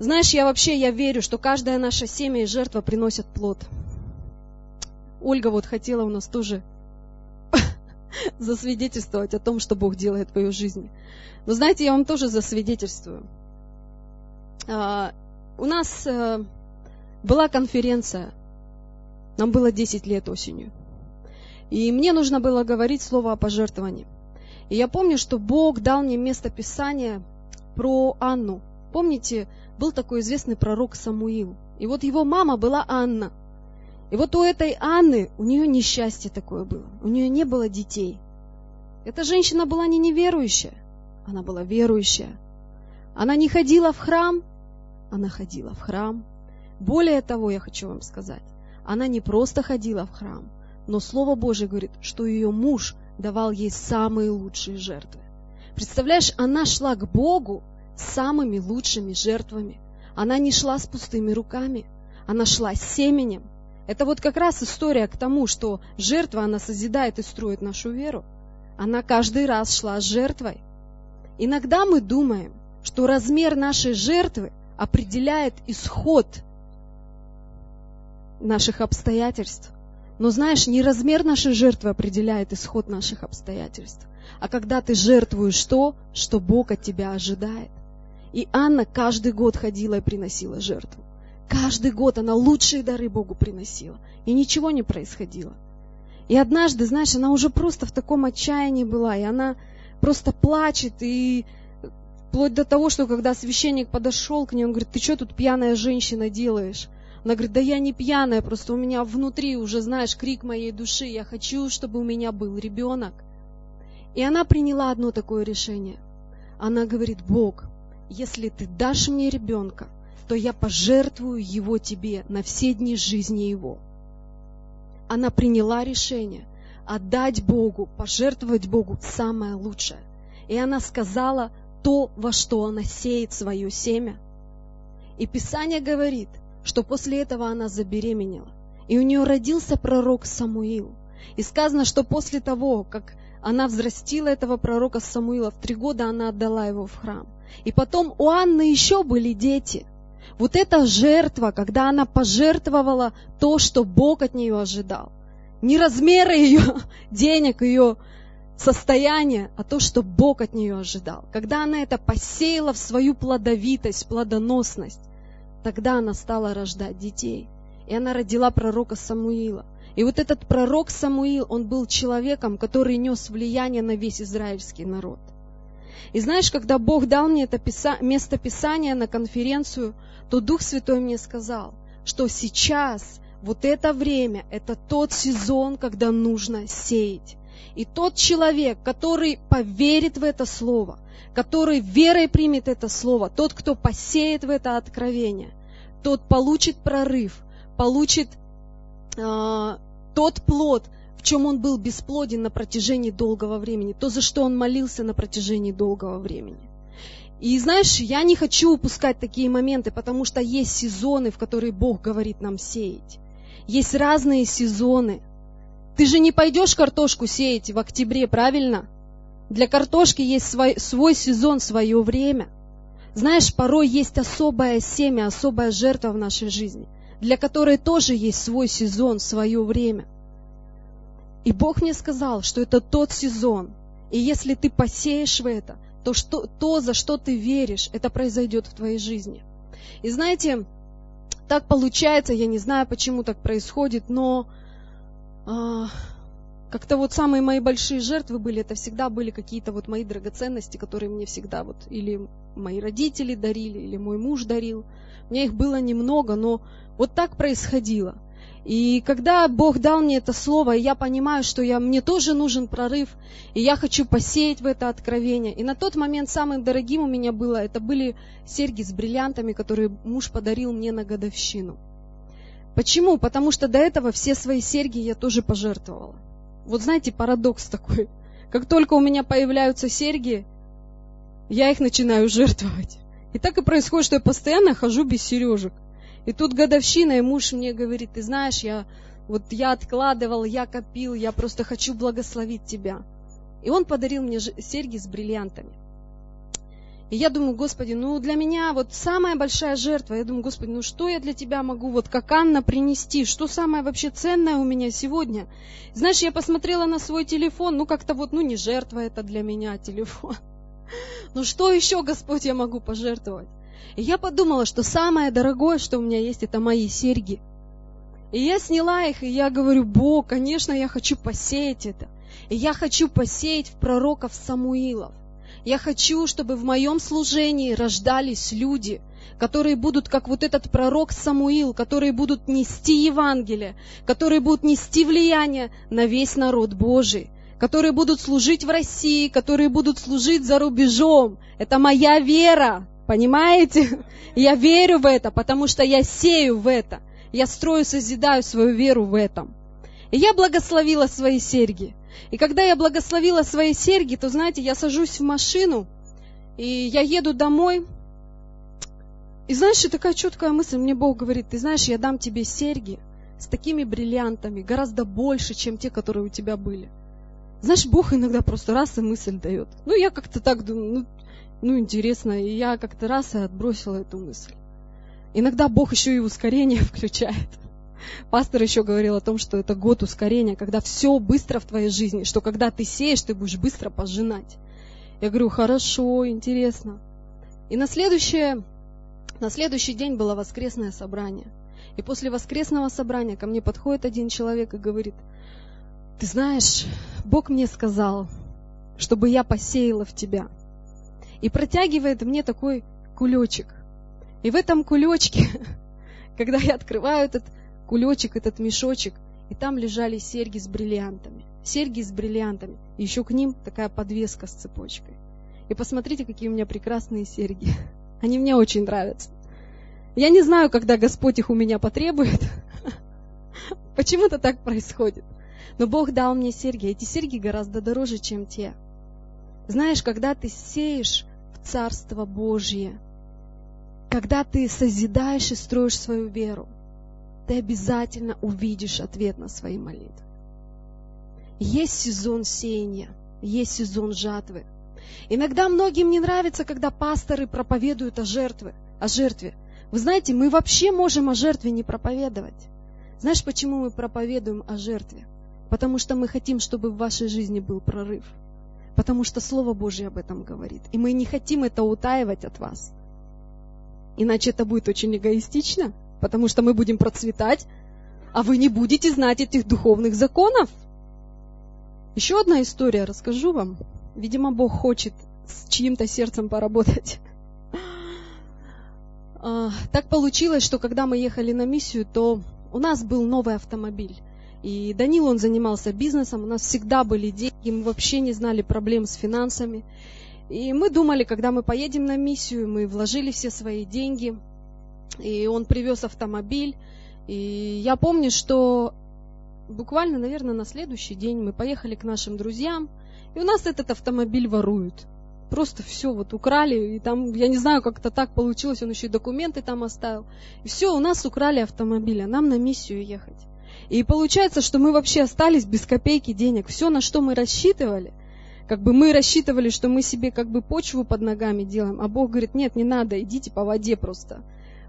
Знаешь, я вообще, я верю, что каждая наша семя и жертва приносят плод. Ольга вот хотела у нас тоже <laughs> засвидетельствовать о том, что Бог делает в ее жизни. Но знаете, я вам тоже засвидетельствую. А, у нас а, была конференция, нам было 10 лет осенью. И мне нужно было говорить слово о пожертвовании. И я помню, что Бог дал мне место Писания про Анну. Помните, был такой известный пророк Самуил. И вот его мама была Анна. И вот у этой Анны, у нее несчастье такое было. У нее не было детей. Эта женщина была не неверующая, она была верующая. Она не ходила в храм, она ходила в храм. Более того, я хочу вам сказать, она не просто ходила в храм, но Слово Божье говорит, что ее муж давал ей самые лучшие жертвы. Представляешь, она шла к Богу самыми лучшими жертвами. Она не шла с пустыми руками, она шла с семенем. Это вот как раз история к тому, что жертва, она созидает и строит нашу веру. Она каждый раз шла с жертвой. Иногда мы думаем, что размер нашей жертвы определяет исход наших обстоятельств. Но знаешь, не размер нашей жертвы определяет исход наших обстоятельств, а когда ты жертвуешь то, что Бог от тебя ожидает. И Анна каждый год ходила и приносила жертву. Каждый год она лучшие дары Богу приносила. И ничего не происходило. И однажды, знаешь, она уже просто в таком отчаянии была, и она просто плачет, и вплоть до того, что когда священник подошел к ней, он говорит, ты что тут пьяная женщина делаешь? Она говорит, да я не пьяная, просто у меня внутри уже, знаешь, крик моей души, я хочу, чтобы у меня был ребенок. И она приняла одно такое решение. Она говорит, Бог, если ты дашь мне ребенка, то я пожертвую его тебе на все дни жизни его. Она приняла решение отдать Богу, пожертвовать Богу самое лучшее. И она сказала то, во что она сеет свое семя. И Писание говорит, что после этого она забеременела. И у нее родился пророк Самуил. И сказано, что после того, как она взрастила этого пророка Самуила, в три года она отдала его в храм. И потом у Анны еще были дети. Вот эта жертва, когда она пожертвовала то, что Бог от нее ожидал. Не размеры ее <laughs> денег, ее состояние, а то, что Бог от нее ожидал. Когда она это посеяла в свою плодовитость, плодоносность, тогда она стала рождать детей. И она родила пророка Самуила. И вот этот пророк Самуил, он был человеком, который нес влияние на весь израильский народ. И знаешь, когда Бог дал мне это место Писания на конференцию, то Дух Святой мне сказал, что сейчас, вот это время, это тот сезон, когда нужно сеять. И тот человек, который поверит в это слово, который верой примет это слово, тот, кто посеет в это откровение, тот получит прорыв, получит э, тот плод, в чем он был бесплоден на протяжении долгого времени, то, за что он молился на протяжении долгого времени. И знаешь, я не хочу упускать такие моменты, потому что есть сезоны, в которые Бог говорит нам сеять. Есть разные сезоны. Ты же не пойдешь картошку сеять в октябре, правильно? Для картошки есть свой, свой сезон, свое время. Знаешь, порой есть особое семя, особая жертва в нашей жизни, для которой тоже есть свой сезон, свое время. И Бог мне сказал, что это тот сезон. И если ты посеешь в это, то, что, то, за что ты веришь, это произойдет в твоей жизни. И знаете, так получается, я не знаю, почему так происходит, но а, как-то вот самые мои большие жертвы были, это всегда были какие-то вот мои драгоценности, которые мне всегда вот или мои родители дарили, или мой муж дарил. У меня их было немного, но вот так происходило. И когда Бог дал мне это слово, я понимаю, что я, мне тоже нужен прорыв, и я хочу посеять в это откровение. И на тот момент самым дорогим у меня было, это были серьги с бриллиантами, которые муж подарил мне на годовщину. Почему? Потому что до этого все свои серьги я тоже пожертвовала. Вот знаете, парадокс такой. Как только у меня появляются серьги, я их начинаю жертвовать. И так и происходит, что я постоянно хожу без сережек. И тут годовщина, и муж мне говорит, ты знаешь, я вот я откладывал, я копил, я просто хочу благословить тебя. И он подарил мне серьги с бриллиантами. И я думаю, Господи, ну для меня вот самая большая жертва. Я думаю, Господи, ну что я для Тебя могу вот как Анна принести? Что самое вообще ценное у меня сегодня? Знаешь, я посмотрела на свой телефон, ну как-то вот, ну не жертва это для меня телефон. <laughs> Ну что еще, Господь, я могу пожертвовать? И я подумала, что самое дорогое, что у меня есть, это мои серьги. И я сняла их, и я говорю, Бог, конечно, я хочу посеять это. И я хочу посеять в пророков Самуилов. Я хочу, чтобы в моем служении рождались люди, которые будут, как вот этот пророк Самуил, которые будут нести Евангелие, которые будут нести влияние на весь народ Божий, которые будут служить в России, которые будут служить за рубежом. Это моя вера, понимаете? Я верю в это, потому что я сею в это. Я строю, созидаю свою веру в этом. И я благословила свои серьги. И когда я благословила свои серьги, то, знаете, я сажусь в машину, и я еду домой. И знаешь, и такая четкая мысль, мне Бог говорит, ты знаешь, я дам тебе серьги с такими бриллиантами, гораздо больше, чем те, которые у тебя были. Знаешь, Бог иногда просто раз и мысль дает. Ну, я как-то так думаю, ну, ну интересно, и я как-то раз и отбросила эту мысль. Иногда Бог еще и ускорение <laughs> включает. Пастор еще говорил о том, что это год ускорения, когда все быстро в твоей жизни, что когда ты сеешь, ты будешь быстро пожинать. Я говорю, хорошо, интересно. И на следующее, на следующий день было воскресное собрание. И после воскресного собрания ко мне подходит один человек и говорит, ты знаешь, Бог мне сказал, чтобы я посеяла в тебя. И протягивает мне такой кулечек. И в этом кулечке, <laughs> когда я открываю этот кулечек, этот мешочек, и там лежали серьги с бриллиантами. Серьги с бриллиантами. И еще к ним такая подвеска с цепочкой. И посмотрите, какие у меня прекрасные серьги. <laughs> Они мне очень нравятся. Я не знаю, когда Господь их у меня потребует. <laughs> Почему-то так происходит. Но Бог дал мне серьги. Эти серьги гораздо дороже, чем те. Знаешь, когда ты сеешь в Царство Божье, когда ты созидаешь и строишь свою веру, ты обязательно увидишь ответ на свои молитвы. Есть сезон сеяния, есть сезон жатвы. Иногда многим не нравится, когда пасторы проповедуют о жертве, о жертве. Вы знаете, мы вообще можем о жертве не проповедовать. Знаешь, почему мы проповедуем о жертве? Потому что мы хотим, чтобы в вашей жизни был прорыв. Потому что Слово Божье об этом говорит. И мы не хотим это утаивать от вас. Иначе это будет очень эгоистично потому что мы будем процветать, а вы не будете знать этих духовных законов. Еще одна история расскажу вам. Видимо, Бог хочет с чьим-то сердцем поработать. <laughs> А, так получилось, что когда мы ехали на миссию, то у нас был новый автомобиль. И Данил, он занимался бизнесом, у нас всегда были деньги, мы вообще не знали проблем с финансами. И мы думали, когда мы поедем на миссию, мы вложили все свои деньги, и он привез автомобиль. И я помню, что буквально, наверное, на следующий день мы поехали к нашим друзьям, и у нас этот автомобиль воруют. Просто все вот украли, и там, я не знаю, как это так получилось, он еще и документы там оставил. И все, у нас украли автомобиль, а нам на миссию ехать. И получается, что мы вообще остались без копейки денег. Все, на что мы рассчитывали, как бы мы рассчитывали, что мы себе как бы почву под ногами делаем, а Бог говорит, нет, не надо, идите по воде просто.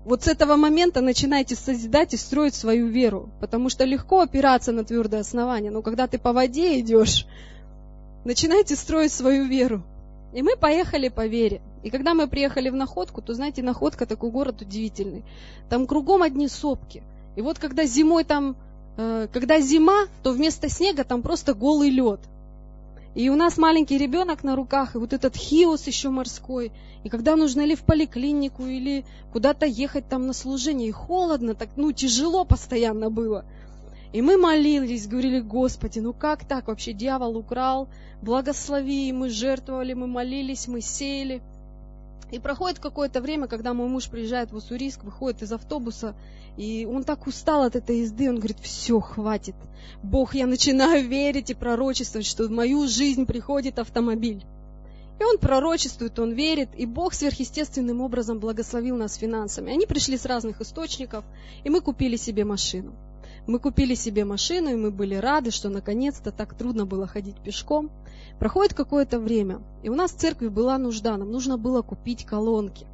Вот с этого момента начинайте созидать и строить свою веру, потому что легко опираться на твердое основание, но когда ты по воде идешь, начинайте строить свою веру. И мы поехали по вере. И когда мы приехали в Находку, то, знаете, Находка такой город удивительный. Там кругом одни сопки. И вот когда зимой там когда зима, то вместо снега там просто голый лед. И у нас маленький ребенок на руках, и вот этот хиос еще морской. И когда нужно или в поликлинику, или куда-то ехать там на служение, и холодно, так, ну, тяжело постоянно было. И мы молились, говорили, Господи, ну как так вообще дьявол украл, благослови, и мы жертвовали, мы молились, мы сеяли. И проходит какое-то время, когда мой муж приезжает в Уссурийск, выходит из автобуса, и он так устал от этой езды, он говорит, все, хватит. Бог, я начинаю <laughs> верить и пророчествовать, что в мою жизнь приходит автомобиль. И он пророчествует, он верит, и Бог сверхъестественным образом благословил нас финансами. Они пришли с разных источников, и мы купили себе машину. Мы купили себе машину, и мы были рады, что наконец-то так трудно было ходить пешком. Проходит какое-то время, и у нас в церкви была нужда, нам нужно было купить колонки.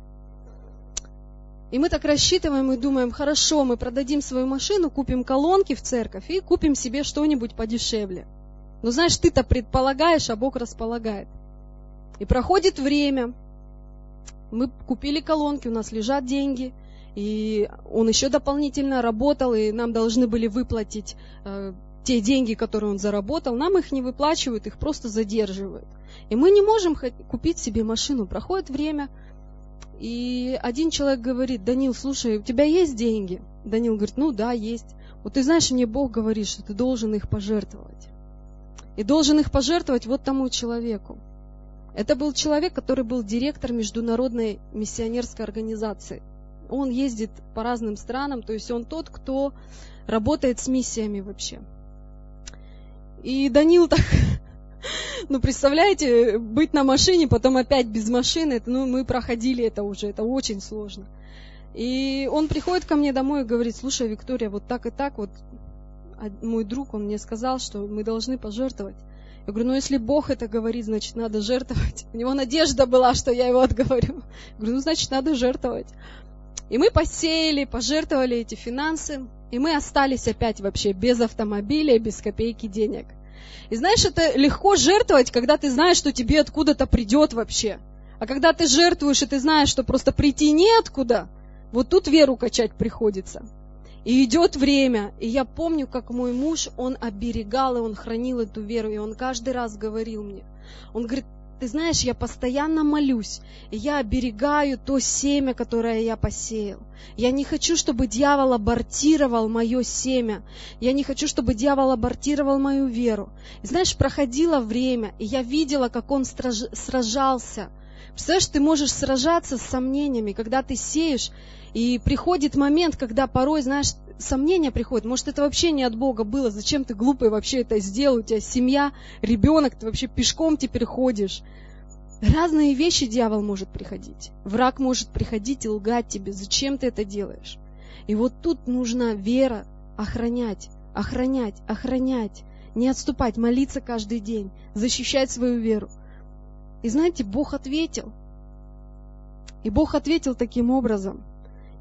И мы так рассчитываем и думаем, хорошо, мы продадим свою машину, купим колонки в церковь и купим себе что-нибудь подешевле. Но знаешь, ты-то предполагаешь, а Бог располагает. И проходит время, мы купили колонки, у нас лежат деньги, и он еще дополнительно работал, и нам должны были выплатить э, те деньги, которые он заработал, нам их не выплачивают, их просто задерживают. И мы не можем купить себе машину. Проходит время, и один человек говорит, Данил, слушай, у тебя есть деньги? Данил говорит, ну да, есть. Вот ты знаешь, мне Бог говорит, что ты должен их пожертвовать. И должен их пожертвовать вот тому человеку. Это был человек, который был директор международной миссионерской организации. Он ездит по разным странам, то есть он тот, кто работает с миссиями вообще. И Данил так, <laughs> ну представляете, быть на машине, потом опять без машины, это, ну мы проходили это уже, это очень сложно. И он приходит ко мне домой и говорит, слушай, Виктория, вот так и так, вот мой друг, он мне сказал, что мы должны пожертвовать. Я говорю, ну если Бог это говорит, значит надо жертвовать. <laughs> У него надежда была, что я его отговорю. Я говорю, ну значит надо жертвовать. И мы посеяли, пожертвовали эти финансы. И мы остались опять вообще без автомобиля, без копейки денег. И знаешь, это легко жертвовать, когда ты знаешь, что тебе откуда-то придет вообще. А когда ты жертвуешь, и ты знаешь, что просто прийти неоткуда, вот тут веру качать приходится. И идет время, и я помню, как мой муж, он оберегал, и он хранил эту веру, и он каждый раз говорил мне, он говорит, ты знаешь, я постоянно молюсь, и я оберегаю то семя, которое я посеял. Я не хочу, чтобы дьявол абортировал мое семя. Я не хочу, чтобы дьявол абортировал мою веру. И знаешь, проходило время, и я видела, как он страж... сражался. Представляешь, ты можешь сражаться с сомнениями, когда ты сеешь, и приходит момент, когда порой, знаешь, сомнения приходят. Может, это вообще не от Бога было. Зачем ты глупый вообще это сделал? У тебя семья, ребенок, ты вообще пешком теперь ходишь. Разные вещи дьявол может приходить. Враг может приходить и лгать тебе. Зачем ты это делаешь? И вот тут нужна вера охранять, охранять, охранять, не отступать, молиться каждый день, защищать свою веру. И знаете, Бог ответил. И Бог ответил таким образом –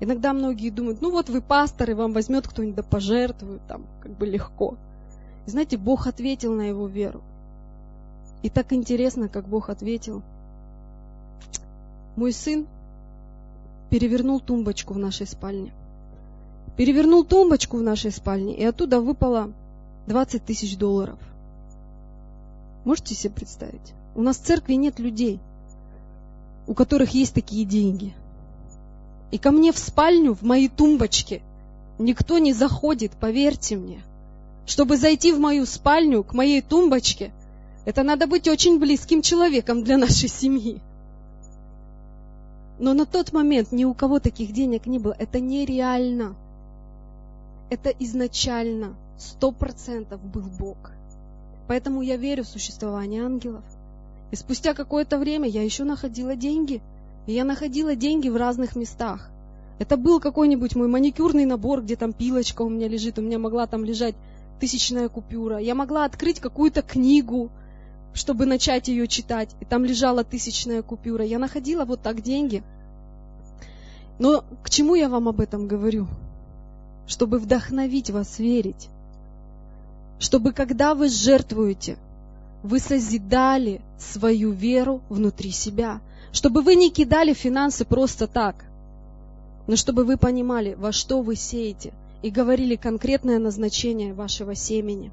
Иногда многие думают, ну вот вы пастор, и вам возьмет кто-нибудь да пожертвует, там, как бы легко. И знаете, Бог ответил на его веру. И так интересно, как Бог ответил. Мой сын перевернул тумбочку в нашей спальне. Перевернул тумбочку в нашей спальне, и оттуда выпало 20 тысяч долларов. Можете себе представить? У нас в церкви нет людей, у которых есть такие деньги – и ко мне в спальню, в мои тумбочки, никто не заходит, поверьте мне. Чтобы зайти в мою спальню, к моей тумбочке, это надо быть очень близким человеком для нашей семьи. Но на тот момент ни у кого таких денег не было. Это нереально. Это изначально сто процентов был Бог. Поэтому я верю в существование ангелов. И спустя какое-то время я еще находила деньги – и я находила деньги в разных местах. Это был какой-нибудь мой маникюрный набор, где там пилочка у меня лежит, у меня могла там лежать тысячная купюра. Я могла открыть какую-то книгу, чтобы начать ее читать, и там лежала тысячная купюра. Я находила вот так деньги. Но к чему я вам об этом говорю? Чтобы вдохновить вас верить. Чтобы когда вы жертвуете, вы созидали свою веру внутри себя чтобы вы не кидали финансы просто так, но чтобы вы понимали, во что вы сеете. и говорили конкретное назначение вашего семени.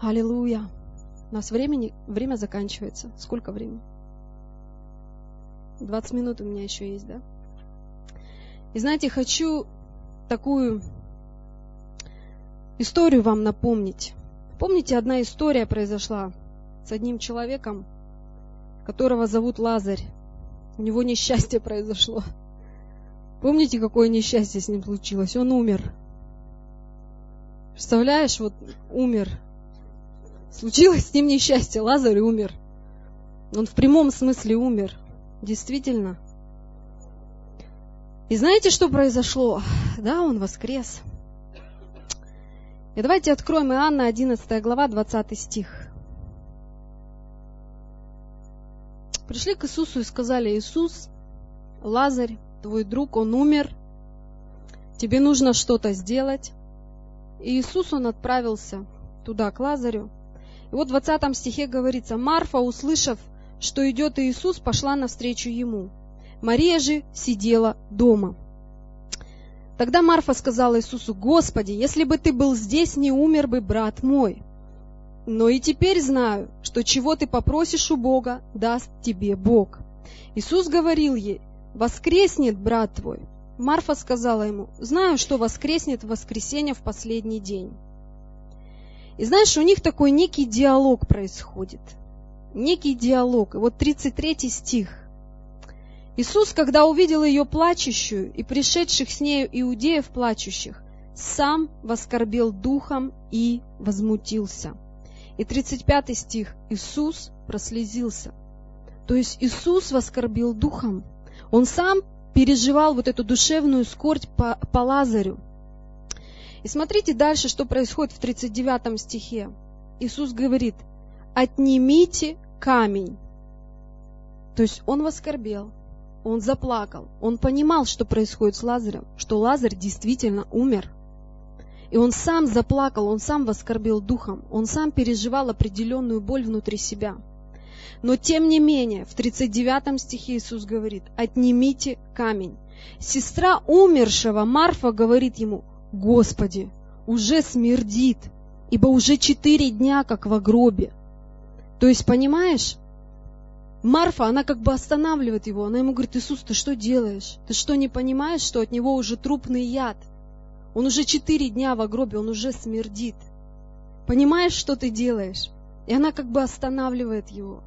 Аллилуйя. У нас времени, время заканчивается. Сколько времени? 20 минут у меня еще есть, да? И знаете, хочу такую историю вам напомнить. Помните, одна история произошла с одним человеком, которого зовут Лазарь. У него несчастье произошло. Помните, какое несчастье с ним случилось? Он умер. Представляешь, вот умер. Случилось с ним несчастье, Лазарь умер. Он в прямом смысле умер. Действительно. И знаете, что произошло? Да, он воскрес. И давайте откроем Иоанна 11 глава, 20 стих. Пришли к Иисусу и сказали, Иисус, Лазарь, твой друг, он умер, тебе нужно что-то сделать. И Иисус, он отправился туда, к Лазарю. И вот в 20 стихе говорится, Марфа, услышав, что идет Иисус, пошла навстречу ему. Мария же сидела дома. Тогда Марфа сказала Иисусу, «Господи, если бы ты был здесь, не умер бы брат мой. Но и теперь знаю, что чего ты попросишь у Бога, даст тебе Бог». Иисус говорил ей, «Воскреснет брат твой». Марфа сказала ему, «Знаю, что воскреснет в воскресенье в последний день». И знаешь, у них такой некий диалог происходит. Некий диалог. И вот 33 стих. Иисус, когда увидел ее плачущую и пришедших с нею иудеев плачущих, сам воскорбел духом и возмутился. И 35 стих. Иисус прослезился. То есть Иисус воскорбил духом. Он сам переживал вот эту душевную скорбь по, по Лазарю. И смотрите дальше, что происходит в 39 стихе. Иисус говорит, отнимите камень. То есть он воскорбел, он заплакал, он понимал, что происходит с Лазарем, что Лазарь действительно умер. И он сам заплакал, он сам воскорбил духом, он сам переживал определенную боль внутри себя. Но тем не менее, в 39 стихе Иисус говорит, отнимите камень. Сестра умершего Марфа говорит ему, Господи, уже смердит, ибо уже четыре дня, как в гробе. То есть, понимаешь, Марфа, она как бы останавливает его. Она ему говорит, Иисус, ты что делаешь? Ты что, не понимаешь, что от него уже трупный яд? Он уже четыре дня в гробе, он уже смердит. Понимаешь, что ты делаешь? И она как бы останавливает его.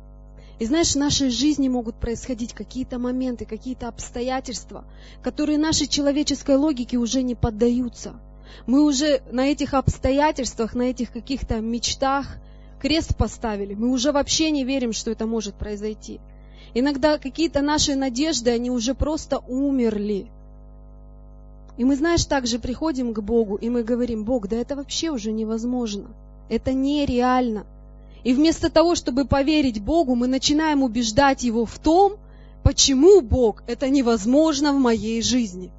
И знаешь, в нашей жизни могут происходить какие-то моменты, какие-то обстоятельства, которые нашей человеческой логике уже не поддаются. Мы уже на этих обстоятельствах, на этих каких-то мечтах, крест поставили. Мы уже вообще не верим, что это может произойти. Иногда какие-то наши надежды, они уже просто умерли. И мы, знаешь, также приходим к Богу, и мы говорим, Бог, да это вообще уже невозможно. Это нереально. И вместо того, чтобы поверить Богу, мы начинаем убеждать Его в том, почему Бог, это невозможно в моей жизни.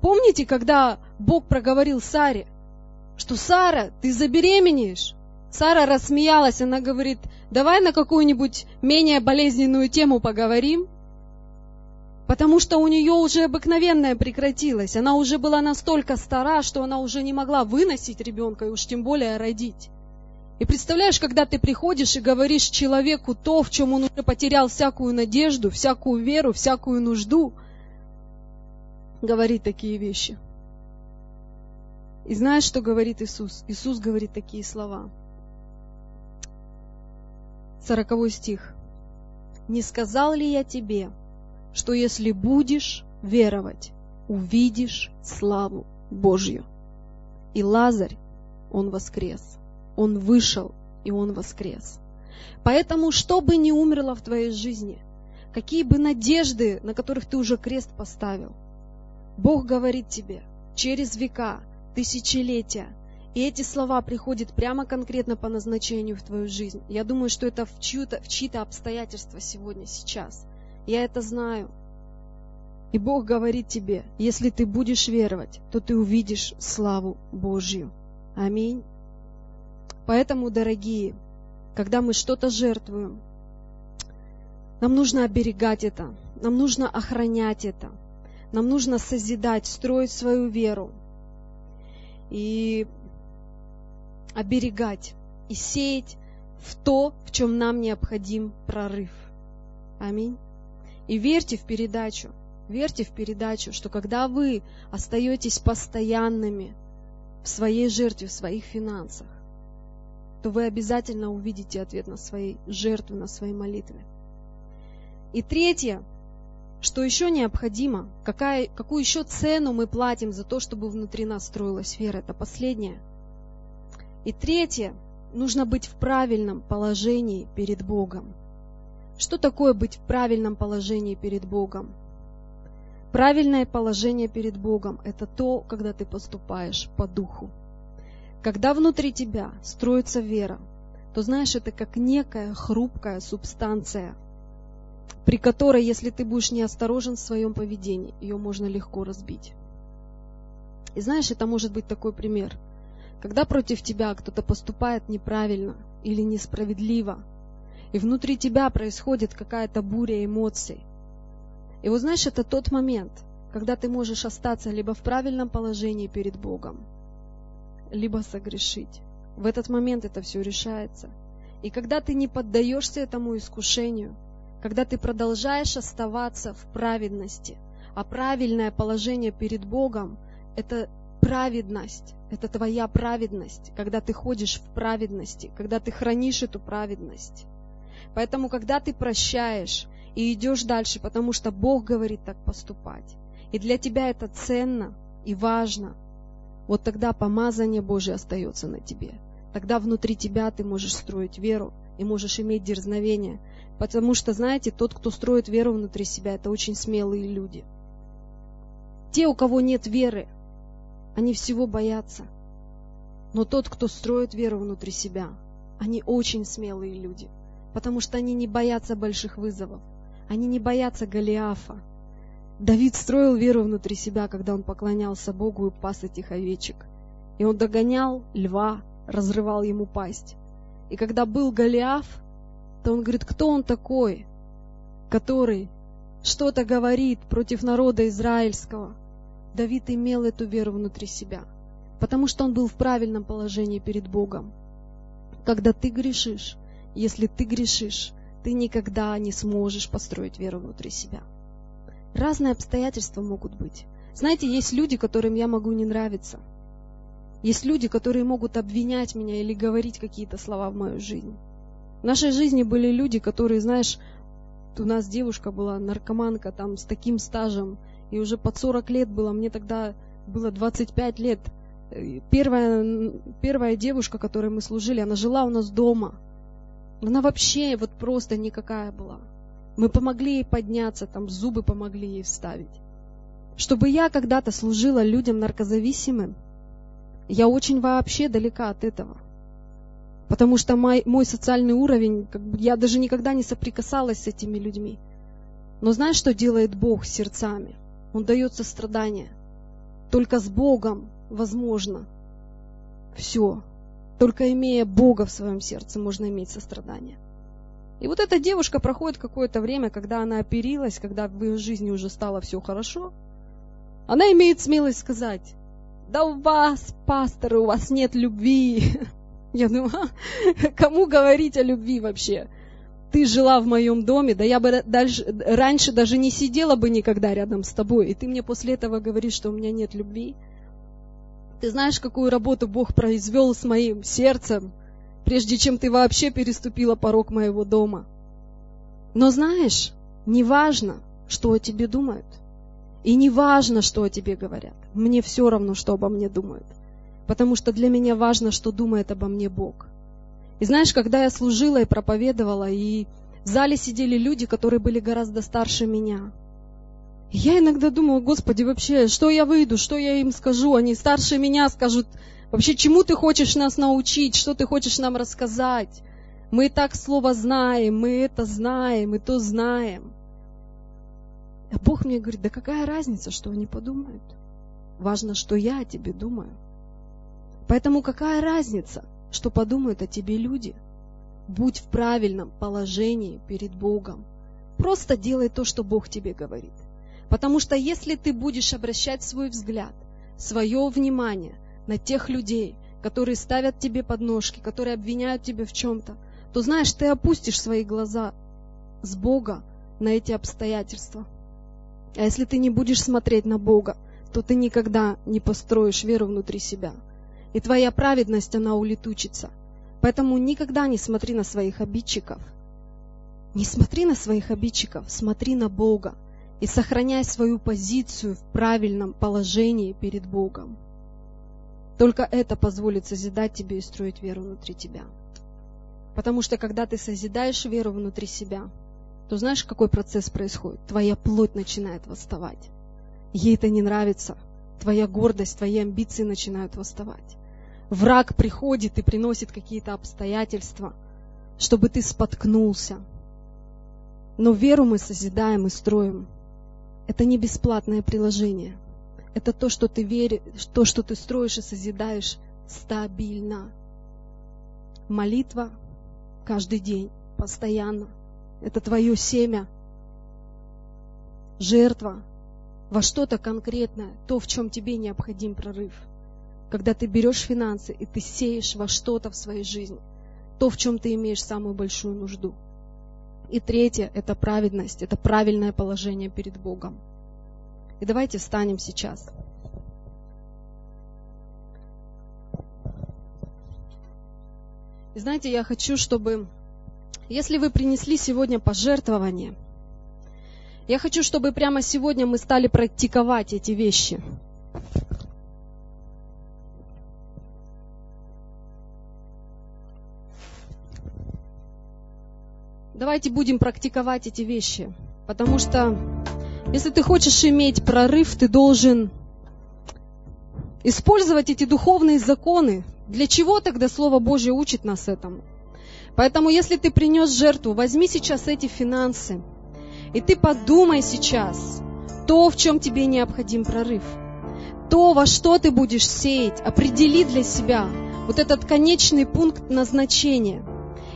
Помните, когда Бог проговорил Саре, что Сара, ты забеременеешь? Сара рассмеялась, она говорит, давай на какую-нибудь менее болезненную тему поговорим, потому что у нее уже обыкновенное прекратилось. Она уже была настолько стара, что она уже не могла выносить ребенка, и уж тем более родить. И представляешь, когда ты приходишь и говоришь человеку то, в чем он уже потерял всякую надежду, всякую веру, всякую нужду, говорит такие вещи. И знаешь, что говорит Иисус? Иисус говорит такие слова – Сороковой стих. «Не сказал ли я тебе, что если будешь веровать, увидишь славу Божью?» И Лазарь, он воскрес. Он вышел, и он воскрес. Поэтому, что бы ни умерло в твоей жизни, какие бы надежды, на которых ты уже крест поставил, Бог говорит тебе через века, тысячелетия, и эти слова приходят прямо конкретно по назначению в твою жизнь. Я думаю, что это в, чью-то, в чьи-то обстоятельства сегодня, сейчас. Я это знаю. И Бог говорит тебе, если ты будешь веровать, то ты увидишь славу Божью. Аминь. Поэтому, дорогие, когда мы что-то жертвуем, нам нужно оберегать это, нам нужно охранять это, Нам нужно созидать, строить свою веру и оберегать и сеять в то, в чем нам необходим прорыв. Аминь. И верьте в передачу, верьте в передачу, что когда вы остаетесь постоянными в своей жертве, в своих финансах, то вы обязательно увидите ответ на свои жертвы, на свои молитвы. И третье, что еще необходимо, какая, какую еще цену мы платим за то, чтобы внутри нас строилась вера, это последнее. И третье, нужно быть в правильном положении перед Богом. Что такое быть в правильном положении перед Богом? Правильное положение перед Богом – это то, когда ты поступаешь по духу. Когда внутри тебя строится вера, то знаешь, это как некая хрупкая субстанция – при которой, если ты будешь неосторожен в своем поведении, ее можно легко разбить. И знаешь, это может быть такой пример. Когда против тебя кто-то поступает неправильно или несправедливо, и внутри тебя происходит какая-то буря эмоций. И вот знаешь, это тот момент, когда ты можешь остаться либо в правильном положении перед Богом, либо согрешить. В этот момент это все решается. И когда ты не поддаешься этому искушению, когда ты продолжаешь оставаться в праведности. А правильное положение перед Богом – это праведность, это твоя праведность, когда ты ходишь в праведности, когда ты хранишь эту праведность. Поэтому, когда ты прощаешь и идешь дальше, потому что Бог говорит так поступать, и для тебя это ценно и важно, вот тогда помазание Божие остается на тебе. Тогда внутри тебя ты можешь строить веру и можешь иметь дерзновение, Потому что, знаете, тот, кто строит веру внутри себя, это очень смелые люди. Те, у кого нет веры, они всего боятся. Но тот, кто строит веру внутри себя, они очень смелые люди, потому что они не боятся больших вызовов, они не боятся Голиафа. Давид строил веру внутри себя, когда он поклонялся Богу и пас этих овечек. И он догонял льва, разрывал ему пасть. И когда был Голиаф, то он говорит, кто он такой, который что-то говорит против народа израильского. Давид имел эту веру внутри себя, потому что он был в правильном положении перед Богом. Когда ты грешишь, если ты грешишь, ты никогда не сможешь построить веру внутри себя. Разные обстоятельства могут быть. Знаете, есть люди, которым я могу не нравиться. Есть люди, которые могут обвинять меня или говорить какие-то слова в мою жизнь. В нашей жизни были люди, которые, знаешь, у нас девушка была наркоманка там с таким стажем, и уже под 40 лет было, мне тогда было 25 лет. Первая, первая девушка, которой мы служили, она жила у нас дома. Она вообще вот просто никакая была. Мы помогли ей подняться, там зубы помогли ей вставить. Чтобы я когда-то служила людям наркозависимым, я очень вообще далека от этого – Потому что мой, мой социальный уровень, как бы, я даже никогда не соприкасалась с этими людьми. Но знаешь, что делает Бог с сердцами? Он дает сострадание. Только с Богом возможно все. Только имея Бога в своем сердце, можно иметь сострадание. И вот эта девушка проходит какое-то время, когда она оперилась, когда в ее жизни уже стало все хорошо, она имеет смелость сказать, да у вас, пастор, у вас нет любви. <laughs> Я думаю, а, кому говорить о любви вообще? Ты жила в моем доме, да я бы дальше, раньше даже не сидела бы никогда рядом с тобой, и ты мне после этого говоришь, что у меня нет любви. Ты знаешь, какую работу Бог произвел с моим сердцем, прежде чем ты вообще переступила порог моего дома. Но знаешь, не важно, что о тебе думают. И не важно, что о тебе говорят. Мне все равно, что обо мне думают потому что для меня важно, что думает обо мне Бог. И знаешь, когда я служила и проповедовала, и в зале сидели люди, которые были гораздо старше меня, я иногда думала, Господи, вообще, что я выйду, что я им скажу? Они старше меня скажут, вообще, чему ты хочешь нас научить, что ты хочешь нам рассказать? Мы и так слово знаем, мы это знаем, и то знаем. А Бог мне говорит, да какая разница, что они подумают? Важно, что я о тебе думаю. Поэтому какая разница, что подумают о тебе люди? Будь в правильном положении перед Богом. Просто делай то, что Бог тебе говорит. Потому что если ты будешь обращать свой взгляд, свое внимание на тех людей, которые ставят тебе подножки, которые обвиняют тебя в чем-то, то знаешь, ты опустишь свои глаза с Бога на эти обстоятельства. А если ты не будешь смотреть на Бога, то ты никогда не построишь веру внутри себя. И твоя праведность, она улетучится. Поэтому никогда не смотри на своих обидчиков. Не смотри на своих обидчиков, смотри на Бога и сохраняй свою позицию в правильном положении перед Богом. Только это позволит созидать тебе и строить веру внутри тебя. Потому что когда ты созидаешь веру внутри себя, то знаешь, какой процесс происходит? Твоя плоть начинает восставать. Ей это не нравится. Твоя гордость, твои амбиции начинают восставать. Враг приходит и приносит какие-то обстоятельства, чтобы ты споткнулся. Но веру мы созидаем и строим. Это не бесплатное приложение. Это то, что ты веришь, то, что ты строишь и созидаешь стабильно. Молитва каждый день, постоянно – это твое семя, жертва во что-то конкретное, то, в чем тебе необходим прорыв. Когда ты берешь финансы и ты сеешь во что-то в своей жизни, то, в чем ты имеешь самую большую нужду. И третье – это праведность, это правильное положение перед Богом. И давайте встанем сейчас. И знаете, я хочу, чтобы если вы принесли сегодня пожертвование, я хочу, чтобы прямо сегодня мы стали практиковать эти вещи. Давайте будем практиковать эти вещи, потому что если ты хочешь иметь прорыв, ты должен использовать эти духовные законы. Для чего тогда Слово Божье учит нас этому? Поэтому, если ты принес жертву, возьми сейчас эти финансы, и ты подумай сейчас то, в чем тебе необходим прорыв. То, во что ты будешь сеять, определи для себя вот этот конечный пункт назначения.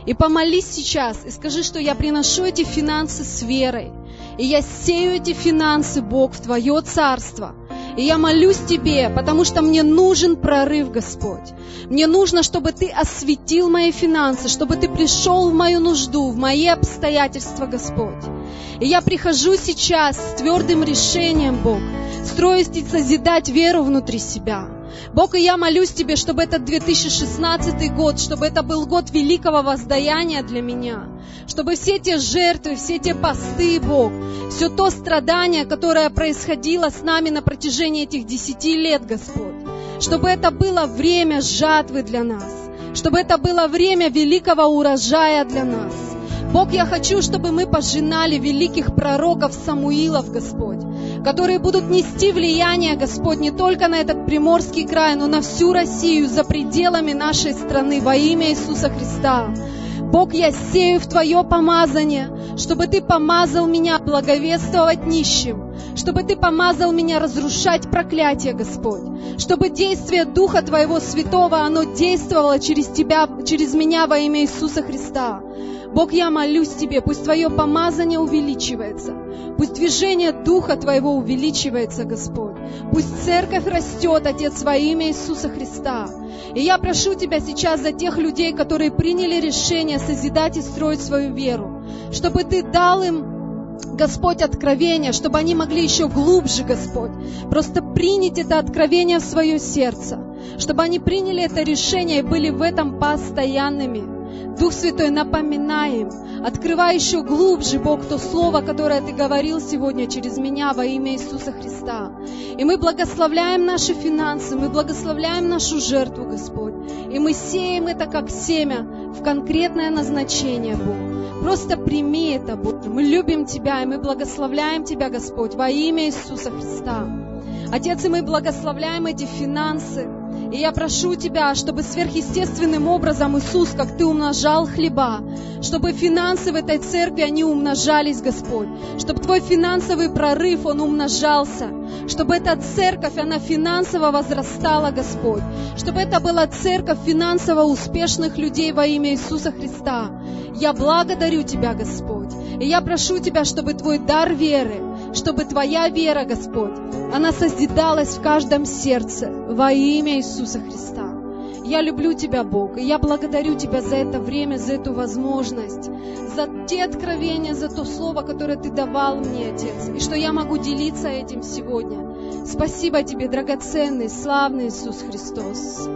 И помолись сейчас и скажи, что я приношу эти финансы с верой. И я сею эти финансы, Бог, в Твое Царство – и я молюсь Тебе, потому что мне нужен прорыв, Господь. Мне нужно, чтобы Ты осветил мои финансы, чтобы Ты пришел в мою нужду, в мои обстоятельства, Господь. И я прихожу сейчас с твердым решением, Бог, строить и созидать веру внутри себя. Бог, и я молюсь Тебе, чтобы этот 2016 год, чтобы это был год великого воздаяния для меня, чтобы все те жертвы, все те посты, Бог, все то страдание, которое происходило с нами на протяжении этих десяти лет, Господь, чтобы это было время жатвы для нас, чтобы это было время великого урожая для нас. Бог, я хочу, чтобы мы пожинали великих пророков Самуилов, Господь, которые будут нести влияние, Господь, не только на этот приморский край, но на всю Россию, за пределами нашей страны, во имя Иисуса Христа. Бог, я сею в Твое помазание, чтобы Ты помазал меня благовествовать нищим, чтобы Ты помазал меня разрушать проклятие, Господь, чтобы действие Духа Твоего Святого, оно действовало через Тебя, через меня во имя Иисуса Христа. Бог, я молюсь Тебе, пусть Твое помазание увеличивается, пусть движение Духа Твоего увеличивается, Господь, пусть церковь растет, Отец, во имя Иисуса Христа. И я прошу Тебя сейчас за тех людей, которые приняли решение созидать и строить свою веру, чтобы Ты дал им Господь, откровение, чтобы они могли еще глубже, Господь, просто принять это откровение в свое сердце, чтобы они приняли это решение и были в этом постоянными. Дух Святой, напоминаем, открывай еще глубже, Бог, то слово, которое Ты говорил сегодня через меня во имя Иисуса Христа. И мы благословляем наши финансы, мы благословляем нашу жертву, Господь. И мы сеем это как семя в конкретное назначение, Бог. Просто прими это, Бог. Мы любим Тебя, и мы благословляем Тебя, Господь, во имя Иисуса Христа. Отец, и мы благословляем эти финансы, и я прошу Тебя, чтобы сверхъестественным образом, Иисус, как Ты умножал хлеба, чтобы финансы в этой церкви, они умножались, Господь, чтобы Твой финансовый прорыв, он умножался, чтобы эта церковь, она финансово возрастала, Господь, чтобы это была церковь финансово успешных людей во имя Иисуса Христа. Я благодарю Тебя, Господь, и я прошу Тебя, чтобы Твой дар веры, чтобы Твоя вера, Господь, она созидалась в каждом сердце во имя Иисуса Христа. Я люблю Тебя, Бог, и я благодарю Тебя за это время, за эту возможность, за те откровения, за то слово, которое Ты давал мне, Отец, и что я могу делиться этим сегодня. Спасибо Тебе, драгоценный, славный Иисус Христос.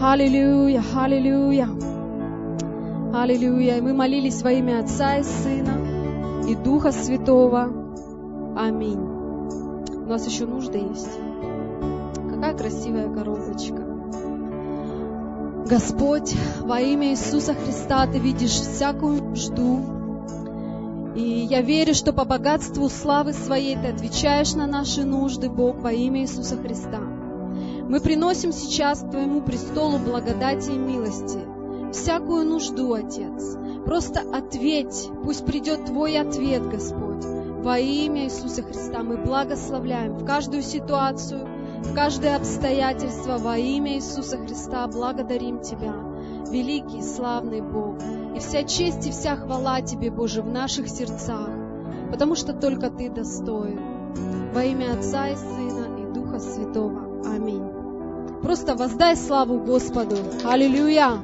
Аллилуйя, аллилуйя. Аллилуйя. И мы молились во имя Отца и Сына и Духа Святого. Аминь. У нас еще нужда есть. Какая красивая коробочка. Господь, во имя Иисуса Христа Ты видишь всякую нужду. И я верю, что по богатству славы Своей Ты отвечаешь на наши нужды, Бог, во имя Иисуса Христа. Мы приносим сейчас к Твоему престолу благодати и милости всякую нужду, Отец. Просто ответь, пусть придет Твой ответ, Господь. Во имя Иисуса Христа мы благословляем в каждую ситуацию, в каждое обстоятельство во имя Иисуса Христа благодарим Тебя, великий славный Бог. И вся честь и вся хвала Тебе, Боже, в наших сердцах, потому что только Ты достоин. Во имя Отца и Сына и Духа Святого. Аминь. Просто воздай славу Господу. Аллилуйя!